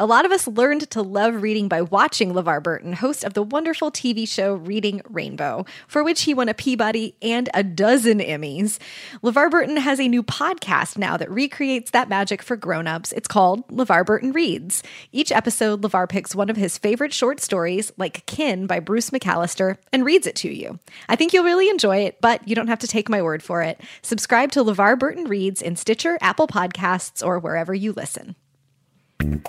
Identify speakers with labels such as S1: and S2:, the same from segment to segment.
S1: A lot of us learned to love reading by watching LeVar Burton, host of the wonderful TV show Reading Rainbow, for which he won a Peabody and a dozen Emmys. LeVar Burton has a new podcast now that recreates that magic for grown-ups. It's called LeVar Burton Reads. Each episode, LeVar picks one of his favorite short stories, like Kin by Bruce McAllister, and reads it to you. I think you'll really enjoy it, but you don't have to take my word for it. Subscribe to LeVar Burton Reads in Stitcher, Apple Podcasts, or wherever you listen.
S2: This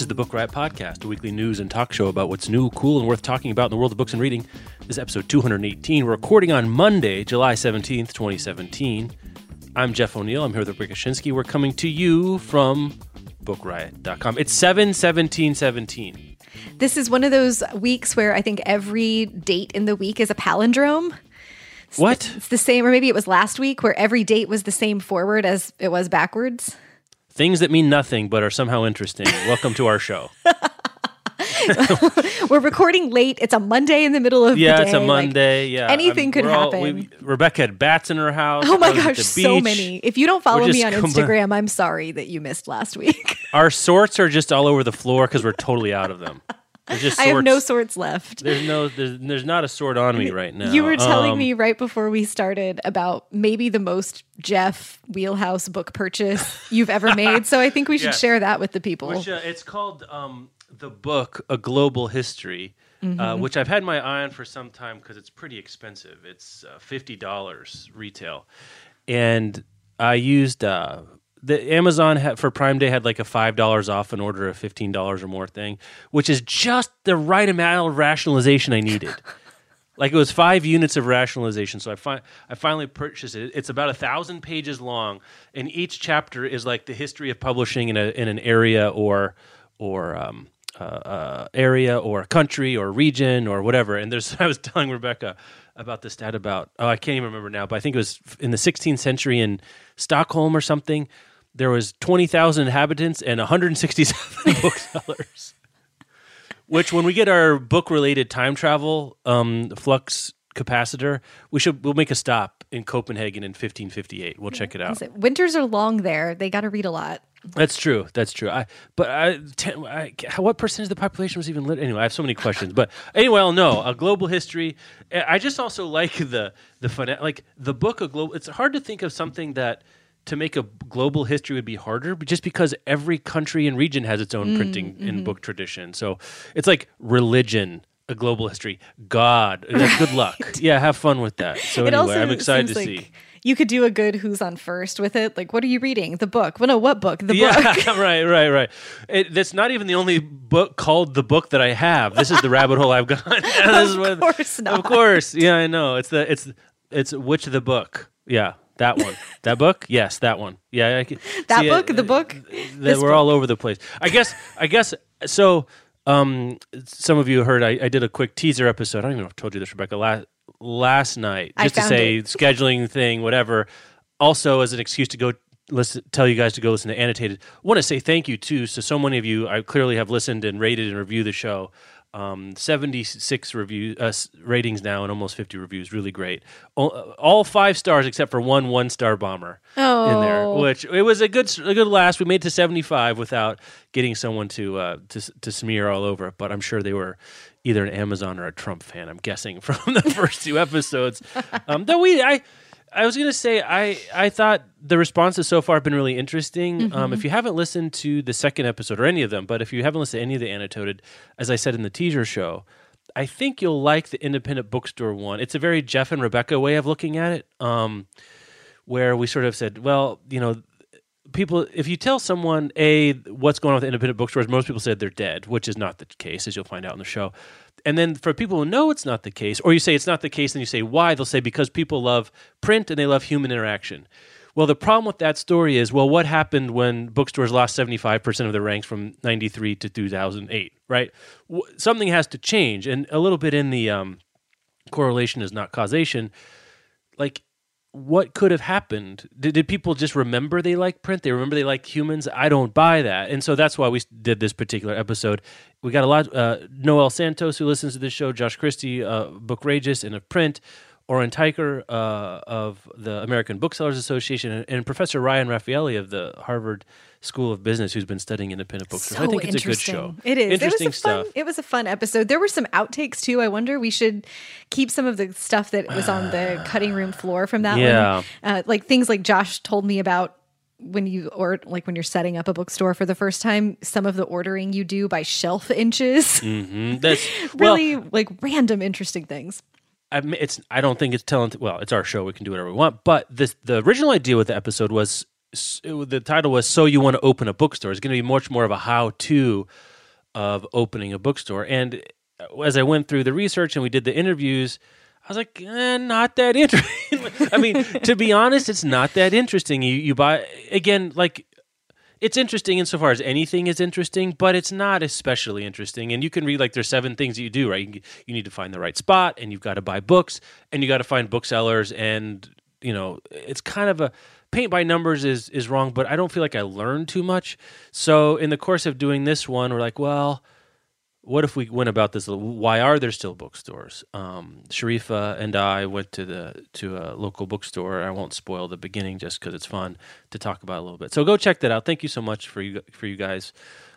S2: is the Book Riot Podcast, a weekly news and talk show about what's new, cool, and worth talking about in the world of books and reading. This is episode 218. We're recording on Monday, July 17th, 2017. I'm Jeff O'Neal. I'm here with Rebecca Schinsky. We're coming to you from bookriot.com. It's 7 17 17.
S1: This is one of those weeks where I think every date in the week is a palindrome. It's
S2: What?
S1: The, it's the same, or maybe it was last week where every date was the same forward as it was backwards.
S2: Things that mean nothing but are somehow interesting. Welcome to our show.
S1: We're recording late. It's a Monday in the middle of
S2: Yeah,
S1: the
S2: it's a Monday. yeah.
S1: anything could
S2: we're all-
S1: happen.
S2: we- Rebecca had bats in her house.
S1: oh my
S2: I was at
S1: gosh, so many. If you don't follow me on Instagram, I'm sorry that you missed last week.
S2: Our sorts are just all over the floor because we're totally out of them. There's just
S1: I have no
S2: sorts
S1: left.
S2: There's no, there's, there's not a sword on me right now.
S1: You were telling
S2: Um,
S1: me right before we started about maybe the most Jeff wheelhouse book purchase you've ever made. So I think we should share that with the people.
S2: Which, uh, it's called um, the book A Global History,
S1: Mm-hmm.
S2: uh, which I've had my eye on for some time because it's pretty expensive. It's uh, fifty dollars retail, and I used uh, the Amazon had, for Prime Day had like a five dollars off an order of fifteen dollars or more thing, which is just the right amount of rationalization I needed. like it was five units of rationalization. So I fi- I finally purchased it. It's about a thousand pages long, and each chapter is like the history of publishing in a in an area or or um, uh, uh, area or a country or region or whatever. And there's I was telling Rebecca about the stat about oh I can't even remember now, but I think it was in the 16th century in Stockholm or something. There was 20,000 inhabitants and 167 booksellers. Which when we get our book related time travel um, flux capacitor we should we'll make a stop in copenhagen in 1558 we'll check it out.
S1: Winters are long there. They got to read a lot.
S2: that's true. That's true. I but i, ten, I what percentage of the population was even lit? Anyway i have so many questions but anyway i'll know. A global history. I just also like the the fun like the book of global it's hard to think of something that to make a global history would be harder but just because every country and region has its own mm, printing and mm-hmm. book tradition so it's like religion a global history god uh, that's good luck yeah have fun with that so
S1: it
S2: anyway i'm excited to
S1: seems
S2: see
S1: like you could do a good who's on first with it. Like, what are you reading? The book. Well, no, what book? The
S2: yeah,
S1: book.
S2: right, right, right. It, that's not even the only book called the book that I have. This is the rabbit hole I've gone.
S1: Of course not.
S2: Of course, yeah, I know. It's the it's it's which the book? Yeah, that one. that book? Yes, that one. Yeah, I can,
S1: That
S2: see,
S1: book,
S2: uh,
S1: the book,
S2: that we're all over the place. I guess. I guess. So, um, some of you heard I, I did a quick teaser episode. I don't even know if I told you this, Rebecca. Last last night,
S1: I
S2: just to say
S1: it.
S2: scheduling thing, whatever. Also, as an excuse to go listen, tell you guys to go listen to annotated. want to say thank you too. So, so many of you, I clearly have listened and rated and reviewed the show. Um, 76 reviews, uh, ratings now and almost 50 reviews. Really great. All, all five stars except for one one star bomber oh. in there,
S1: Oh.
S2: which it was a good a good last. We made to 75 without getting someone to uh, to to smear all over. it. But I'm sure they were either an Amazon or a Trump fan. I'm guessing from the first two episodes. Um, though we I. I was gonna say I I thought the responses so far have been really interesting. Um, if you haven't listened to the second episode or any of them, but if you haven't listened to any of the annotated, as I said in the teaser show, I think you'll like the independent bookstore one. It's a very Jeff and Rebecca way of looking at it, um, where we sort of said, well, you know, people if you tell someone a what's going on with independent bookstores most people said they're dead which is not the case as you'll find out in the show and then for people who know it's not the case or you say it's not the case and you say why they'll say because people love print and they love human interaction Well, the problem with that story is, well, what happened when bookstores lost 75% of their ranks from 93 to 2008, right? Something has to change. And a little bit in the um, correlation is not causation. Like, what could have happened? Did, did people just remember they like print? They remember they like humans? I don't buy that. And so that's why we did this particular episode. We got a lot, uh, Noel Santos, who listens to this show, Josh Christie, uh, Bookrageous, and of print. Oren Teicher uh, of the American Booksellers Association, and, and, Professor Ryan Raffaelli of the Harvard School of Business, who's been studying independent bookstores.
S1: So
S2: I think it's a good show.
S1: It is
S2: interesting
S1: it was a fun,
S2: stuff.
S1: It was a fun episode. There were some outtakes too. I wonder we should keep some of the stuff that was on the cutting room floor from that
S2: Yeah.
S1: one, uh, like things like Josh told me about when you or like when you're setting up a bookstore for the first time some of the ordering you do by shelf inches
S2: Mhm. That's well,
S1: really like random interesting things
S2: I mean, it's I don't think it's telling. Well, it's our show. We can do whatever we want. But this the original idea with the episode was the title was "So You Want to Open a Bookstore." It's going to be much more of a how-to of opening a bookstore. And as I went through the research and we did the interviews, I was like, eh, not that interesting. I mean, to be honest, it's not that interesting. You you buy again like it's interesting insofar as anything is interesting, but it's not especially interesting. And you can read like there's seven things that you do, right? You need to find the right spot, and you've got to buy books, and you got to find booksellers, and you know it's kind of a paint by numbers is is wrong, but I don't feel like I learned too much. So in the course of doing this one, we're like, well, what if we went about this? Why are there still bookstores? Um, Sharifa and I went to the to a local bookstore. I won't spoil the beginning just because it's fun to talk about a little bit. So go check that out. Thank you so much for you for you guys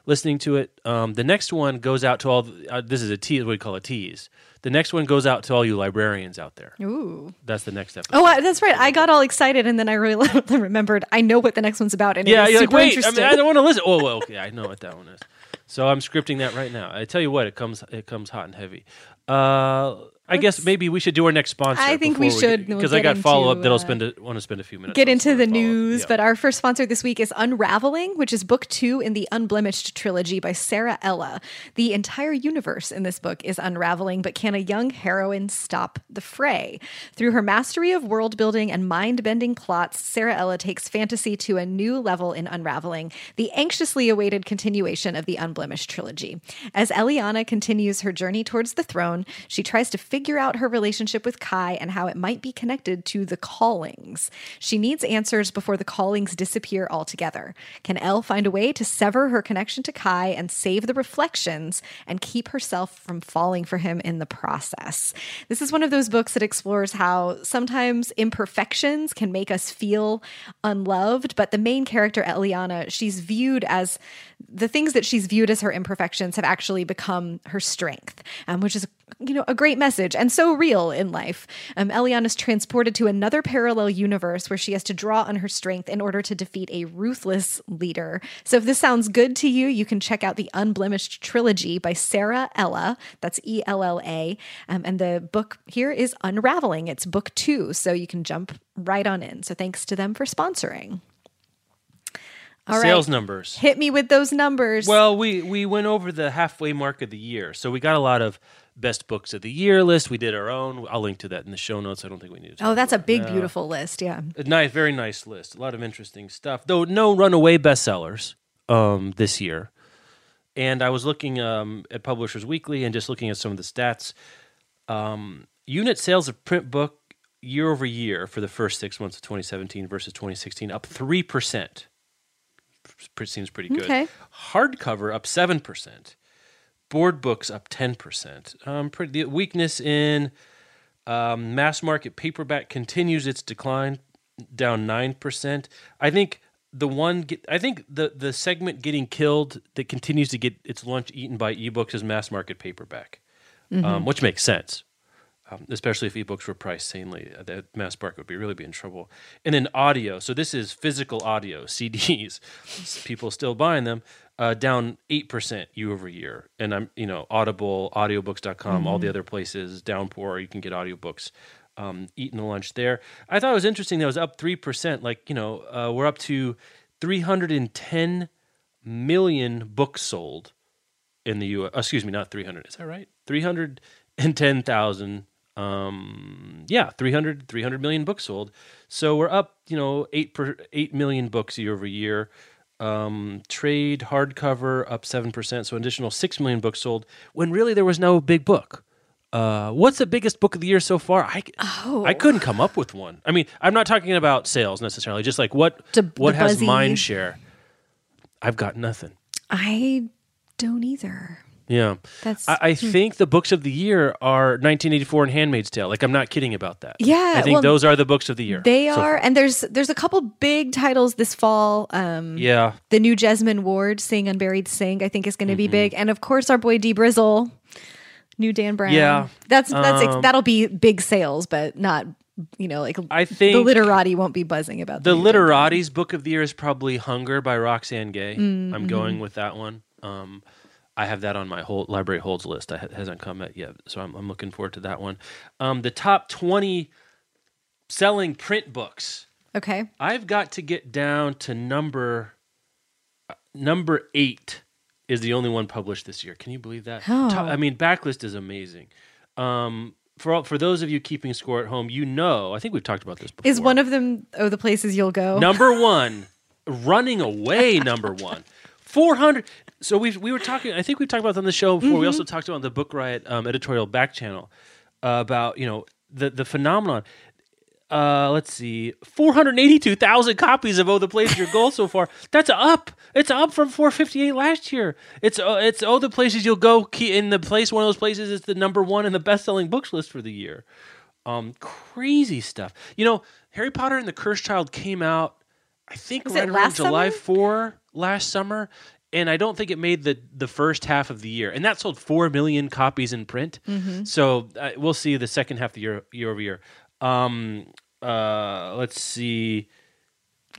S2: listening to it. Um, the next one goes out to all. the- Uh, this is a tease. What we call a tease. The next one goes out to all you librarians out there.
S1: ooh
S2: That's the next episode.
S1: oh I, that's right i got all excited and then i really remembered i know what the next one's about and
S2: yeah,
S1: it was
S2: you're like, wait, I, mean, I don't want to listen. Oh, well, okay, I know what that one is. So I'm scripting that right now. I tell you what, it comes it comes hot and heavy. Uh, I guess maybe we should do our next sponsor.
S1: I think we should. We'll
S2: because I got follow up that'll
S1: uh,
S2: spend a, want to spend a few minutes.
S1: get into the news,
S2: Yeah.
S1: but our first sponsor this week is Unraveling, which is book two in the Unblemished trilogy by Sara Ella. The entire universe in this book is unraveling, but can a young heroine stop the fray? Through her mastery of world building and mind bending plots, Sara Ella takes fantasy to a new level in Unraveling, the anxiously awaited continuation of the Unblemished trilogy. As Eliana continues her journey towards the throne, she tries to figure out her relationship with Kai and how it might be connected to the callings. She needs answers before the callings disappear altogether. Can Elle find a way to sever her connection to Kai and save the reflections and keep herself from falling for him in the process? This is one of those books that explores how sometimes imperfections can make us feel unloved, but the main character, Eliana, she's viewed as the things that she's viewed as her imperfections have actually become her strength, um, which is you know a great message and so real in life. Um, Eliana is transported to another parallel universe where she has to draw on her strength in order to defeat a ruthless leader. So if this sounds good to you, you can check out the Unblemished trilogy by Sara Ella. That's E L L A, um, and the book here is Unraveling. It's book two, so you can jump right on in. So thanks to them for sponsoring. All right.
S2: sales numbers.
S1: Hit me with those numbers.
S2: Well, we we went over the halfway mark of the year, so we got a lot of best books of the year list. We did our own. I'll link to that in the show notes. I don't think we need to.
S1: oh, that's a big,
S2: now.
S1: beautiful list. Yeah.
S2: A nice, very nice list. A lot of interesting stuff. Though no runaway bestsellers um, this year. And I was looking um, at Publishers Weekly and just looking at some of the stats. Um, unit sales of print book year over year for the first six months of 2017 versus 2016 up three percent. Seems pretty good.
S1: Okay.
S2: Hardcover up seven percent. Board books up ten percent. Um, pretty the weakness in um, mass market paperback continues its decline, down nine percent. I think the one, get, I think the the segment getting killed that continues to get its lunch eaten by ebooks is mass market paperback, um, which makes sense. Um, especially if ebooks were priced sanely, uh, that mass market would be really be in trouble. And then audio, so this is physical audio, CDs. People still buying them, uh, down eight percent year over year. And I'm, you know, Audible, Audiobooks.com, all the other places, Downpour, you can get audiobooks. Um, eating the lunch there. I thought it was interesting that it was up three percent. Like you know, uh, we're up to three hundred and ten million books sold in the U.S. Excuse me, not three hundred. Is that right? Three hundred and ten thousand Um, yeah, 300, 300 million books sold. So we're up, you know, eight per eight million books year over year. Um, trade hardcover up seven percent, so an additional six million books sold. When really there was no big book. Uh, what's the biggest book of the year so far? I
S1: Oh.
S2: I couldn't come up with one. I mean, I'm not talking about sales necessarily, just like what what
S1: the
S2: has
S1: buzzy-
S2: mind share. I've got nothing.
S1: I don't either.
S2: Yeah.
S1: That's
S2: I, I think the books of the year are 1984 and Handmaid's Tale. Like I'm not kidding about that.
S1: Yeah,
S2: I think
S1: well,
S2: those are the books of the year.
S1: they
S2: so
S1: are, and there's there's a couple big titles this fall. Um,
S2: Yeah.
S1: the new Jesmyn Ward, Sing Unburied Sing, I think is going to be
S2: Mm-hmm.
S1: big, and of course our boy Dee Brizzle, new Dan Brown.
S2: Yeah.
S1: that's that's
S2: Um,
S1: that'll be big sales, but not you know like
S2: I think the
S1: literati won't be buzzing about that.
S2: the
S1: new Dan Brown.
S2: Literati's book of the year is probably Hunger by Roxane Gay.
S1: Mm,
S2: I'm
S1: mm-hmm.
S2: going with that one. Um, I have that on my whole library holds list. It hasn't come yet, so I'm, I'm looking forward to that one. Um, the top 20 selling print books.
S1: Okay,
S2: I've got to get down to number uh, number eight is the only one published this year. Can you believe that?
S1: Oh.
S2: Top- I mean, backlist is amazing. Um, for all, for those of you keeping score at home, you know. I think we've talked about this before.
S1: is one of them oh the places you'll go?
S2: number one, running away. Number one, four hundred. So we we were talking. I think we talked about this on the show before.
S1: Mm-hmm.
S2: We also talked about the Book Riot um, editorial back channel uh, about you know the the phenomenon. Uh, let's see, four hundred eighty-two thousand copies of "Oh the Place Your Goal" so far. That's up. It's up from four fifty-eight last year. It's uh, it's "Oh the Places You'll Go" key in the place. One of those places is the number one in the best-selling books list for the year. Um, crazy stuff. You know, Harry Potter and the Cursed Child came out. I think
S1: Was
S2: right around July
S1: summer?
S2: four last summer, and I don't think it made the the first half of the year, and that sold four million copies in print.
S1: Mm-hmm.
S2: So uh, we'll see the second half of the year year over year. Um, uh, let's see.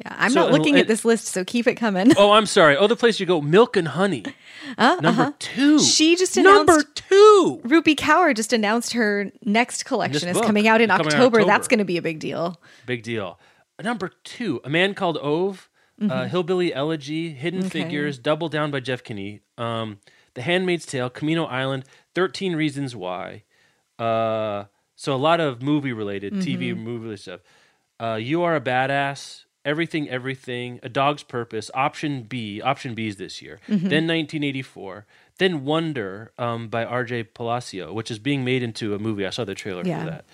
S1: Yeah, I'm
S2: So,
S1: not looking
S2: uh,
S1: at this list, so keep it coming.
S2: Oh, I'm sorry. Oh, the place you go, Milk and Honey,
S1: Uh,
S2: number
S1: uh-huh.
S2: two.
S1: She just announced.
S2: number two.
S1: Rupi Kaur just announced her next collection is
S2: book.
S1: coming out in
S2: Coming out in
S1: October.
S2: October.
S1: That's going to be a big deal.
S2: Big deal. Number two, A Man Called Ove, uh, Hillbilly Elegy, Hidden
S1: Mm-hmm. Okay.
S2: Figures, Double Down by Jeff Kinney, um, The Handmaid's Tale, Camino Island, 13 Reasons Why. Uh, so a lot of movie related, TV
S1: Mm-hmm.
S2: movie stuff. Uh, you Are a Badass, Everything, Everything, A Dog's Purpose, Option B, Option B is this year.
S1: Mm-hmm.
S2: Then 1984. Then Wonder um, by R.J. Palacio, which is being made into a movie. I saw the trailer
S1: Yeah.
S2: for that.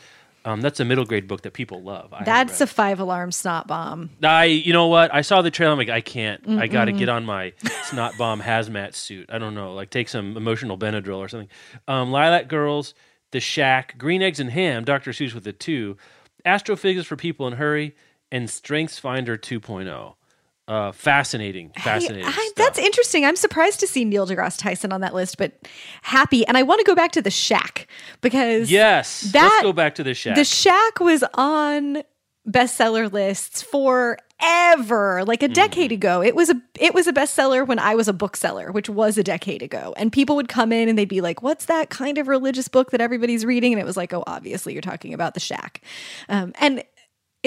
S2: Um, that's a middle grade book that people love. I
S1: That's a five alarm snot bomb.
S2: I, you know what? I saw the trailer. I'm like, I can't. I got to get on my snot bomb hazmat suit. I don't know, like take some emotional Benadryl or something. Um, Lilac Girls, The Shack, Green Eggs and Ham, Dr. Seuss with the two, Astrophysics for People in Hurry, and Strengths Finder 2.0. Uh, fascinating, fascinating.
S1: I- that's interesting. I'm surprised to see Neil deGrasse Tyson on that list, but happy. And I want to go back to the Shack because
S2: yes.
S1: that-
S2: Let's go back to the Shack.
S1: the Shack was on bestseller lists forever, like a decade
S2: Mm-hmm.
S1: ago. It was a it was a bestseller when I was a bookseller, which was a decade ago. And people would come in and they'd be like, "What's that kind of religious book that everybody's reading?" And it was like, "Oh, obviously you're talking about the Shack." Um, and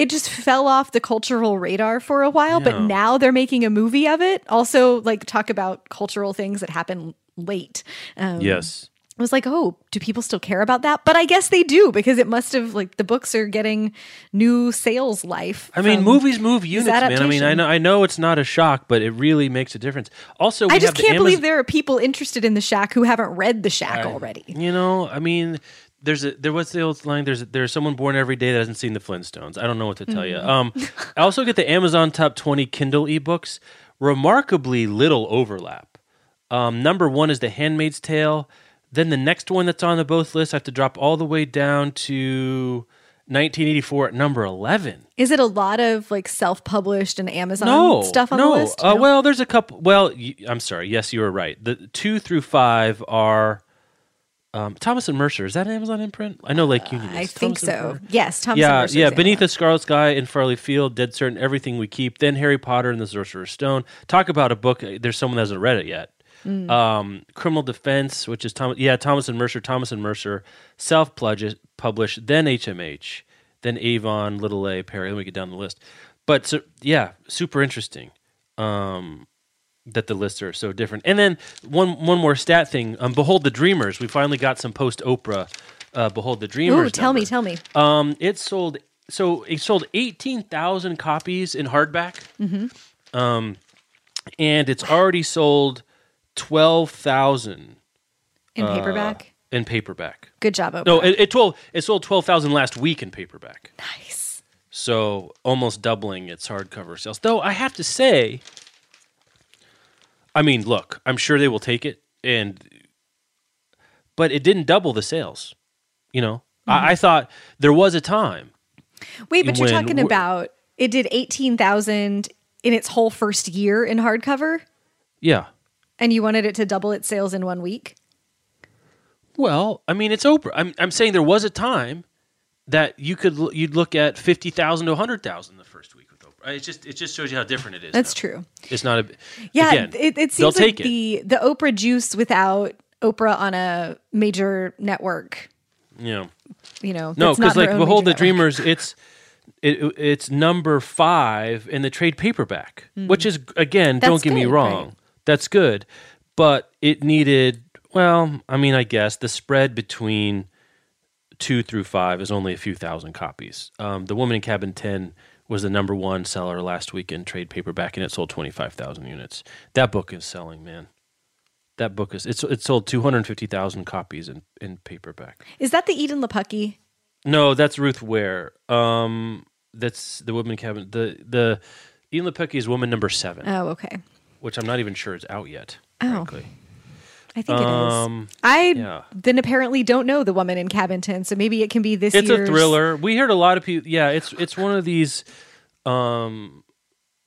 S1: it just fell off the cultural radar for a while, but now they're making a movie of it. Also, like talk about cultural things that happen late. Um,
S2: yes.
S1: I was like, oh, do people still care about that? But I guess they do because it must have like the books are getting new sales life.
S2: I mean, movies move units, man. I mean, I know, I know it's not a shock, but it really makes a difference. Also, we
S1: I just can't believe there are people interested in the Shack who haven't read the Shack already.
S2: You know, I mean, there's a there was the old line. There's there's someone born every day that hasn't seen the Flintstones. I don't know what to tell you.
S1: Mm-hmm.
S2: Um, I also get the Amazon top twenty Kindle ebooks. Remarkably little overlap. Um, number one is The Handmaid's Tale. Then the next one that's on the both lists, I have to drop all the way down to 1984 at number 11.
S1: Is it a lot of like self-published and Amazon
S2: no
S1: stuff on
S2: no.
S1: the list?
S2: Uh,
S1: No?
S2: Well, there's a couple. Well, y- I'm sorry. Yes, you were right. The two through five are um, Thomas and Mercer. Is that Amazon imprint? I know Lake Union. Is.
S1: I think
S2: Thomas and
S1: so. Yes, Thomas
S2: yeah, yeah. Beneath the Scarlet Sky in Farley Field, Dead Certain, Everything We Keep. Then Harry Potter and the Sorcerer's Stone. Talk about a book. uh, There's someone that hasn't read it yet.
S1: Mm.
S2: Um, Criminal Defense, which is Thomas. Yeah, Thomas and Mercer. Thomas and Mercer self published. Then HMH. Then Avon, Little A, Perry. Let me get down the list. But so, yeah, super interesting. Um, that the lists are so different. And then one one more stat thing. Um, Behold the Dreamers. We finally got some post Oprah uh, Behold the Dreamers.
S1: Ooh, tell me, tell me.
S2: Um, it sold so it sold eighteen thousand copies in hardback.
S1: Mm-hmm.
S2: Um, and it's already sold twelve thousand
S1: In paperback.
S2: in paperback.
S1: Good job, Oprah.
S2: Uh, No, it, it told it sold twelve thousand last week in paperback.
S1: nice.
S2: So almost doubling its hardcover sales. Though I have to say, I mean, look, I'm sure they will take it, and but it didn't double the sales. You know, I, mm-hmm. I thought there was a time.
S1: Wait, but you're talking about it did eighteen thousand in its whole first year in hardcover,
S2: Yeah.
S1: and you wanted it to double its sales in one week.
S2: Well, I mean, it's Oprah. I'm I'm saying there was a time that you could you'd look at fifty thousand to hundred thousand the first week. It just it just shows you how different it is.
S1: That's
S2: now.
S1: true.
S2: It's not a
S1: Yeah,
S2: Again,
S1: it, it seems like
S2: take it.
S1: the the Oprah juice without Oprah on a major network.
S2: Yeah.
S1: You know,
S2: No, because like Behold the
S1: network.
S2: Dreamers, it's it, it's number five in the trade paperback, which is again.
S1: That's
S2: don't get me wrong,
S1: right.
S2: that's good, but it needed. Well, I mean, I guess the spread between two through five is only a few thousand copies. Um, the Woman in Cabin Ten was the number one seller last week in trade paperback, and it sold twenty five thousand units. That book is selling, man. That book is it's it sold two hundred fifty thousand copies in in paperback.
S1: Is that the Edan Lepucki?
S2: No, that's Ruth Ware. Um, that's the woman cabin. The the Edan Lepucki is woman number seven,
S1: Oh, okay.
S2: which I'm not even sure is out yet.
S1: Oh.
S2: Frankly,
S1: I think it
S2: Um,
S1: is. I
S2: yeah.
S1: then apparently don't know the woman in Cabin Ten, so maybe it can be this
S2: it's
S1: year's.
S2: a thriller. We heard a lot of people. Yeah, it's it's one of these um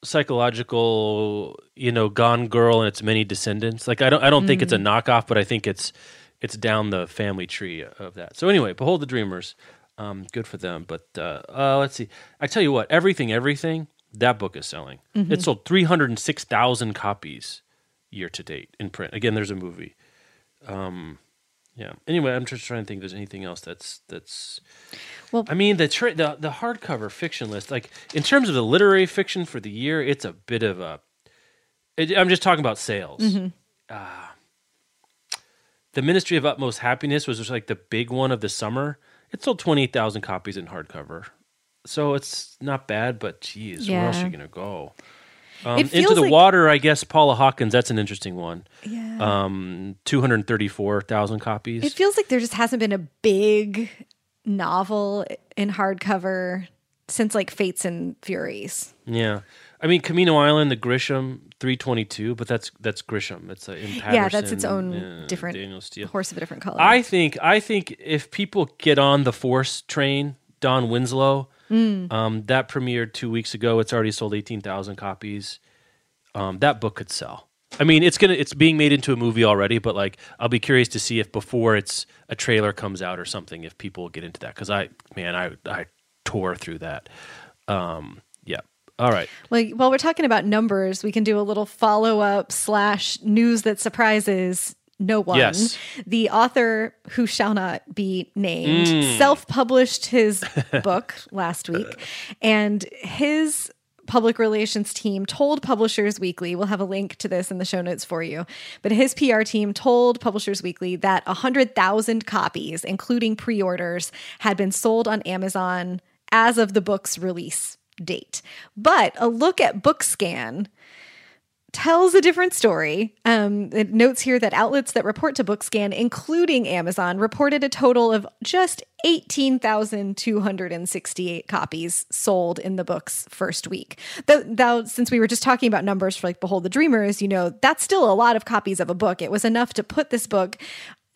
S2: psychological, you know, Gone Girl and its many descendants. Like I don't I don't think it's a
S1: Mm.
S2: knockoff, but I think it's it's down the family tree of that. So anyway, Behold the Dreamers. Um, good for them. But uh, uh, let's see. I tell you what, everything, everything. That book is selling.
S1: Mm-hmm.
S2: It sold three hundred and six thousand copies year to date in print. Again, there's a movie. Um, yeah. Anyway, I'm just trying to think. If there's anything else that's that's.
S1: Well-
S2: I mean the tra- the the hardcover fiction list. Like in terms of the literary fiction for the year, it's a bit of a. It, I'm just talking about sales.
S1: Mm-hmm.
S2: Uh, the Ministry of Utmost Happiness was just like the big one of the summer. It sold twenty eight thousand copies in hardcover, so it's not bad. But geez, where else are you gonna go? Um, into the
S1: like-
S2: water, I guess. Paula Hawkins, that's an interesting one.
S1: Yeah.
S2: Um, two hundred thirty four thousand copies.
S1: it feels like there just hasn't been a big novel in hardcover since like Fates and Furies.
S2: Yeah, I mean Camino Island, the Grisham, three twenty two, but that's that's Grisham. It's uh, in Patterson.
S1: yeah, that's its own
S2: uh,
S1: different
S2: Danielle Steel.
S1: horse of a different color.
S2: I think I think if people get on the Force train, Don Winslow,
S1: Hmm.
S2: um, that premiered two weeks ago. It's already sold eighteen thousand copies. Um, that book could sell. I mean, it's gonna it's being made into a movie already, but like I'll be curious to see if before it's a trailer comes out or something, if people get into that because I man I I tore through that. Um, yeah. All right.
S1: Well, while we're talking about numbers, we can do a little follow up slash news that surprises no one.
S2: Yes.
S1: The author, who shall not be named,
S2: Mm.
S1: self published his book last week, and his public relations team told Publishers Weekly, we'll have a link to this in the show notes for you, but his PR team told Publishers Weekly that 100,000 copies, including pre orders, had been sold on Amazon as of the book's release date. But a look at Bookscan tells a different story. Um, it notes here that outlets that report to Bookscan, including Amazon, reported a total of just 18,268 copies sold in the book's first week. Though, though, since we were just talking about numbers for like Behold the Dreamers, you know, that's still a lot of copies of a book. It was enough to put this book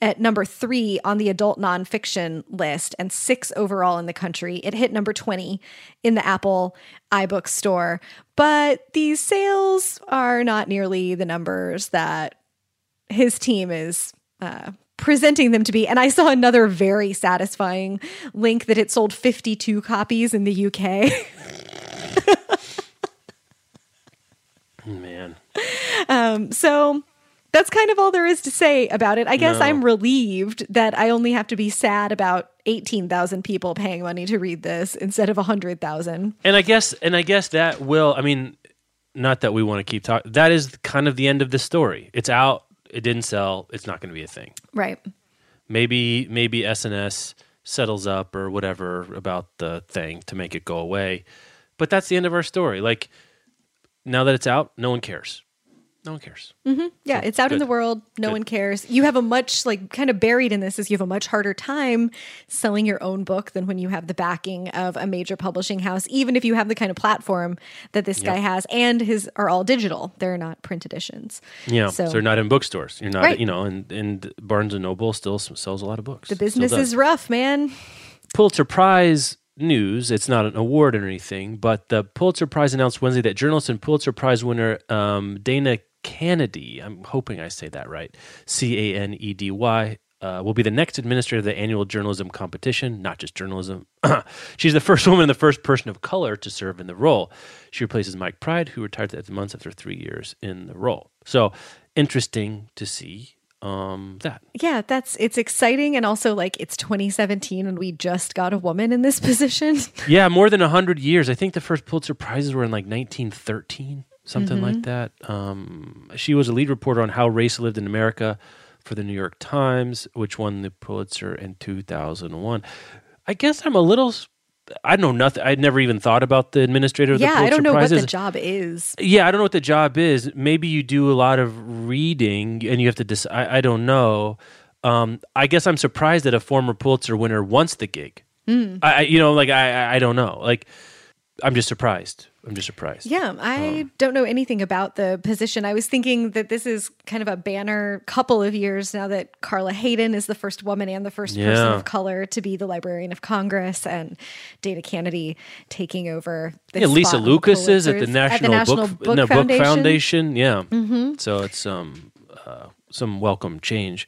S1: at number three on the adult nonfiction list and six overall in the country. It hit number 20 in the Apple iBook store. But these sales are not nearly the numbers that his team is uh, presenting them to be. And I saw another very satisfying link that it sold 52 copies in the UK.
S2: Man.
S1: so that's kind of all there is to say about it. I guess
S2: No.
S1: I'm relieved that I only have to be sad about 18,000 people paying money to read this instead of 100,000.
S2: And I guess and I guess that will I mean not that we want to keep talking that is kind of the end of the story. It's out, it didn't sell, it's not going to be a thing.
S1: Right.
S2: Maybe maybe S&S settles up or whatever about the thing to make it go away. But that's the end of our story. Like now that it's out, no one cares. No one cares.
S1: Yeah, it's out in the world. No
S2: Good.
S1: one cares. You have a much like kind of buried in this is you have a much harder time selling your own book than when you have the backing of a major publishing house, even if you have the kind of platform that this guy has and his are all digital. They're not print editions.
S2: Yeah,
S1: So-
S2: so, they're not in bookstores. You're not,
S1: Right.
S2: you know, and and Barnes and Noble still sells a lot of books.
S1: The business is rough, man.
S2: Pulitzer Prize news. It's not an award or anything, but the Pulitzer Prize announced Wednesday that journalist and Pulitzer Prize winner um, Dana Canedy, I'm hoping I say that right, C A N E D Y, uh, will be the next administrator of the annual journalism competition, not just journalism. She's the first woman and the first person of color to serve in the role. She replaces Mike Pride, who retired at the months after three years in the role. So interesting to see um, that.
S1: Yeah, that's it's exciting and also like it's 2017 and we just got a woman in this position.
S2: Yeah, more than 100 years. I think the first Pulitzer Prizes were in like 1913, something like that. Um, she was a lead reporter on How Race Lived in America for the New York Times, which won the Pulitzer in 2001. I guess I'm a little. I know nothing. I'd never even thought about the administrator of
S1: yeah,
S2: the Pulitzer
S1: I don't know
S2: Prizes.
S1: what the job is.
S2: Yeah, I don't know what the job is. Maybe you do a lot of reading and you have to decide. I, I don't know. Um, I guess I'm surprised that a former Pulitzer winner wants the gig.
S1: Hmm.
S2: I, you know, like I- I don't know. Like, I'm just surprised. I'm just surprised.
S1: Yeah, I
S2: Um,
S1: don't know anything about the position. I was thinking that this is kind of a banner couple of years now that Carla Hayden is the first woman and the first person of color to be the Librarian of Congress, and Dana Canedy taking over. The
S2: Yeah, Lisa
S1: the
S2: Lucas is at the
S1: Pulitzers-
S2: National, Book, no, Book
S1: Foundation.
S2: Foundation. Yeah. So it's um uh, some welcome change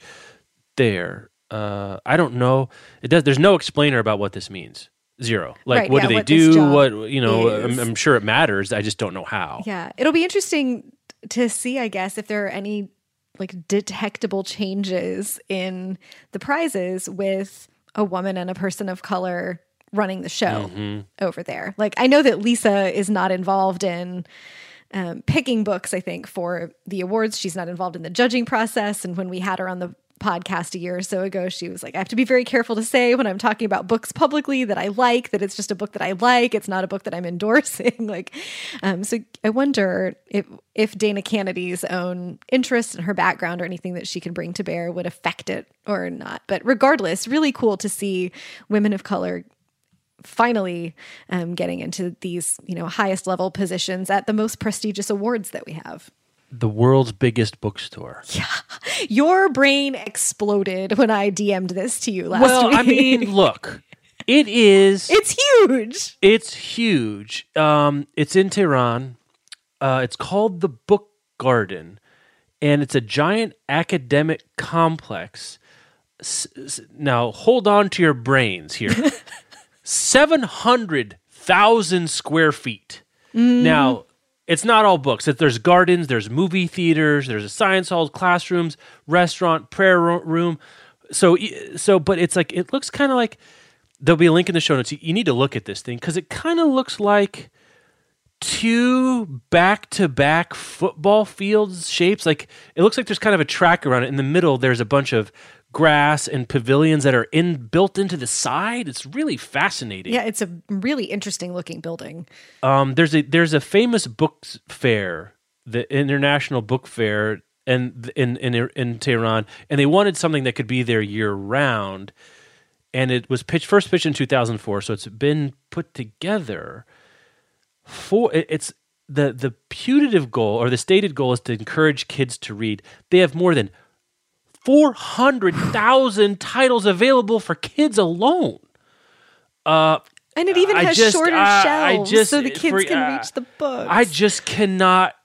S2: there. Uh, I don't know. It does. There's no explainer about what this means. Zero. Like,
S1: Right,
S2: what
S1: yeah,
S2: do they
S1: what
S2: do? What you know? I'm. I'm sure it matters. I just don't know how.
S1: Yeah, it'll be interesting to see, I guess, if there are any like detectable changes in the prizes with a woman and a person of color running the show
S2: Mm-hmm.
S1: over there. Like, I know that Lisa is not involved in um, picking books, I think, for the awards. She's not involved in the judging process. And when we had her on the podcast a year or so ago, she was like, I have to be very careful to say when I'm talking about books publicly that I like, that it's just a book that I like. It's not a book that I'm endorsing. like, um, so I wonder if, if Dana Canedy's own interest and her background or anything that she can bring to bear would affect it or not. But regardless, really cool to see women of color finally um, getting into these you know highest level positions at the most prestigious awards that we have
S2: The world's biggest bookstore. Yeah.
S1: your brain exploded when i dm'd this to you last
S2: Well,
S1: week
S2: I mean, look, it is.
S1: it's huge
S2: It's huge. Um, it's in Tehran. Uh, it's called the Book Garden, and it's a giant academic complex. S- s- now, hold on to your brains here. Seven hundred thousand square feet. Now, it's not all books. There's gardens, there's movie theaters, there's a science hall, classrooms, restaurant, prayer room. So, so, but it's like it looks kind of like there'll be a link in the show notes. You- You need to look at this thing because it kind of looks like two back-to-back football fields shapes. Like it looks like there's kind of a track around it. In the middle, there's a bunch of grass and pavilions that are in built into the side. It's really fascinating.
S1: yeah it's a really interesting looking building
S2: Um, there's a there's a famous book fair, the International Book Fair, and in in in Tehran, and they wanted something that could be there year round, and it was pitched first pitched in 2004, so it's been put together. For it's the the putative goal or the stated goal is to encourage kids to read. They have more than four hundred thousand titles available for kids alone. Uh,
S1: and it even
S2: I
S1: has
S2: just-
S1: shorter
S2: I
S1: shelves
S2: just-
S1: so the kids
S2: for-
S1: can
S2: uh,
S1: reach the books
S2: I just cannot.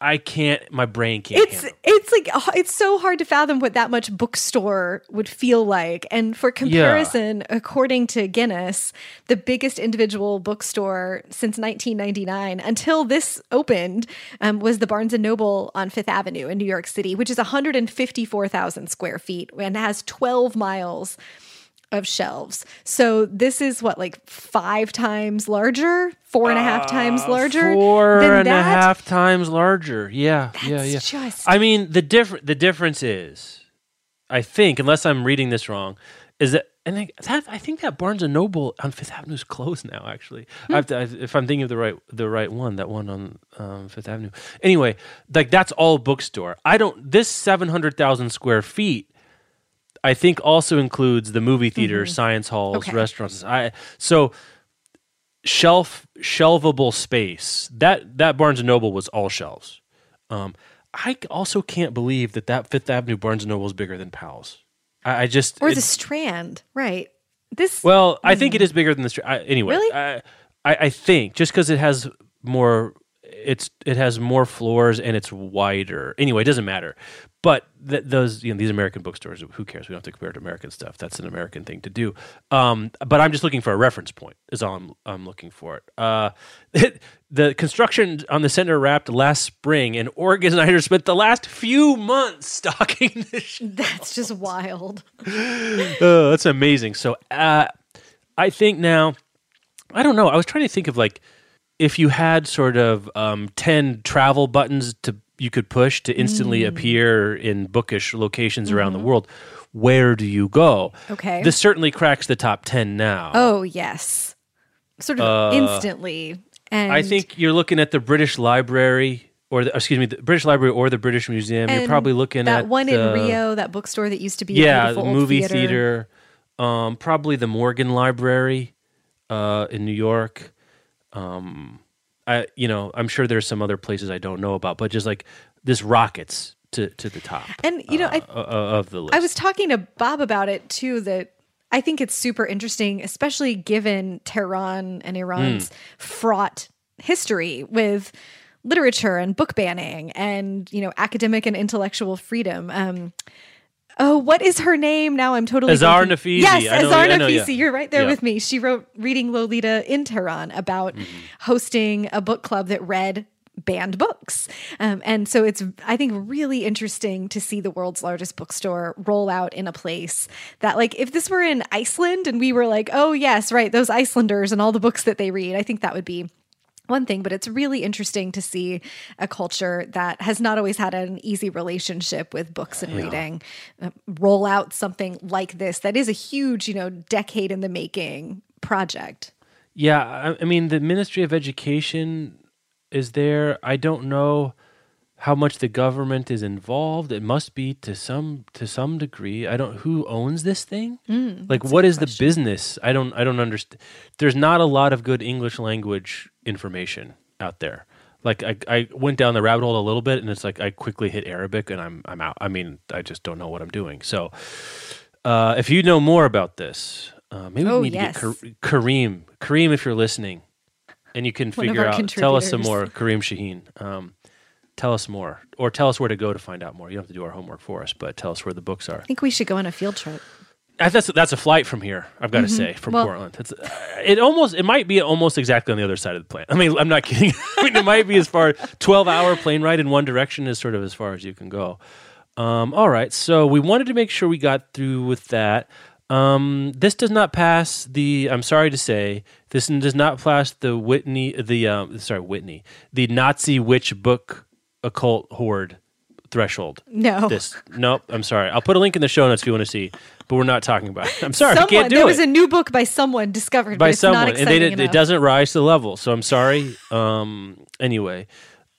S2: I can't. My brain can't.
S1: it's
S2: handle
S1: it's like it's so hard to fathom what that much bookstore would feel like and for comparison according to guinness the biggest individual bookstore since 1999 until this opened um, was the barnes and noble on fifth avenue in new york city which is 154000 square feet and has 12 miles of shelves so this is what like five times larger four and a half times larger
S2: Uh, Four and a half times larger. Yeah, yeah, yeah.
S1: Just-
S2: I mean, the different the difference is, I think, unless I'm reading this wrong, is that and I, that I think that Barnes and Noble on Fifth Avenue is closed now. Actually, I have to, I, if I'm thinking of the right the right one, that one on um, Fifth Avenue. Anyway, like that's all bookstore. I don't. This seven hundred thousand square feet. I think also includes the movie theaters, science halls,
S1: Okay.
S2: restaurants. I so shelf shelvable space. That that Barnes and Noble was all shelves. Um, I also can't believe that that Fifth Avenue Barnes and Noble is bigger than Powell's. I, I just
S1: Or
S2: it-
S1: the Strand, right? This
S2: well, I think it is bigger than the Strand. Anyway,
S1: Really?
S2: I, I, I think just because it has more, it's it has more floors and it's wider. Anyway, it doesn't matter. But th- those, you know, these American bookstores, who cares? We don't have to compare it to American stuff. That's an American thing to do. Um, but I'm just looking for a reference point. Is all I'm, I'm looking for. It. Uh, the construction on the center wrapped last spring, and organizers spent the last few months stocking the
S1: that's just wild.
S2: Oh, that's amazing. So uh, I think now, I don't know. I was trying to think of like if you had sort of um, ten travel buttons to you could push to instantly
S1: Mm.
S2: appear in bookish locations around the world. Where do you go?
S1: Mm-hmm. Okay.
S2: this certainly cracks the top ten now.
S1: Oh yes, sort of instantly. And
S2: Uh, I think you're looking at the British Library. Or the, excuse me, the British Library or the British Museum. You're probably looking
S1: that
S2: at that
S1: one in Rio, that bookstore that used to be
S2: yeah,
S1: a
S2: the
S1: beautiful
S2: movie
S1: theater.
S2: theater, um, probably the Morgan Library uh, in New York. Um, I, you know, I'm sure there's some other places I don't know about, but just like this rockets to to the top
S1: And you know, I
S2: uh, of the list.
S1: I was talking to Bob about it too. That I think it's super interesting, especially given Tehran and Iran's fraught history with literature and book banning and you know academic and intellectual freedom. Um, oh, what is her name? Now I'm totally
S2: Azar. Nafisi.
S1: Yes,
S2: know-
S1: Azar
S2: I know, yeah.
S1: Nafisi. You're right there
S2: Yeah.
S1: with me. She wrote "Reading Lolita in Tehran" about
S2: Mm-hmm.
S1: hosting a book club that read banned books. Um, and so it's, I think, really interesting to see the world's largest bookstore roll out in a place that, like, if this were in Iceland and we were like, oh, yes, right, those Icelanders and all the books that they read, I think that would be one thing, but it's really interesting to see a culture that has not always had an easy relationship with books and reading uh, roll out something like this that is a huge, you know, decade in the making project.
S2: Yeah, I, I mean the Ministry of Education is there. I don't know how much the government is involved. It must be to some to some degree. I don't who owns this thing? like what is the business? I don't I don't understand. There's not a lot of good English language information out there. Like I, I went down the rabbit hole a little bit and it's like I quickly hit Arabic and I'm I'm out. I mean, I just don't know what I'm doing. So uh, if you know more about this, uh, maybe
S1: Oh,
S2: we need
S1: yes.
S2: to get Kar- Kareem. Kareem, if you're listening, and you can
S1: One
S2: figure out, tell us some more. Kareem Shaheen, um, tell us more, or tell us where to go to find out more. You don't have to do our homework for us, but tell us where the books are.
S1: I think we should go on a field trip.
S2: That's that's a flight from here. I've got to say, from
S1: Mm-hmm. Well-
S2: Portland. It's, it almost it might be almost exactly on the other side of the planet. I mean, I'm not kidding. I mean, it might be as far twelve hour plane ride in one direction is sort of as far as you can go. Um, all right, so we wanted to make sure we got through with that. Um, this does not pass the. I'm sorry to say, this does not pass the Whitney. The um, sorry, Whitney, the Nazi witch book occult horde threshold.
S1: No.
S2: This nope. I'm sorry. I'll put a link in the show notes if you want to see, but we're not talking about it. I'm sorry.
S1: someone,
S2: can't do
S1: there
S2: it
S1: was a new book by someone discovered
S2: by someone,
S1: not
S2: and they did, it doesn't rise to the level. So I'm sorry. Um. Anyway.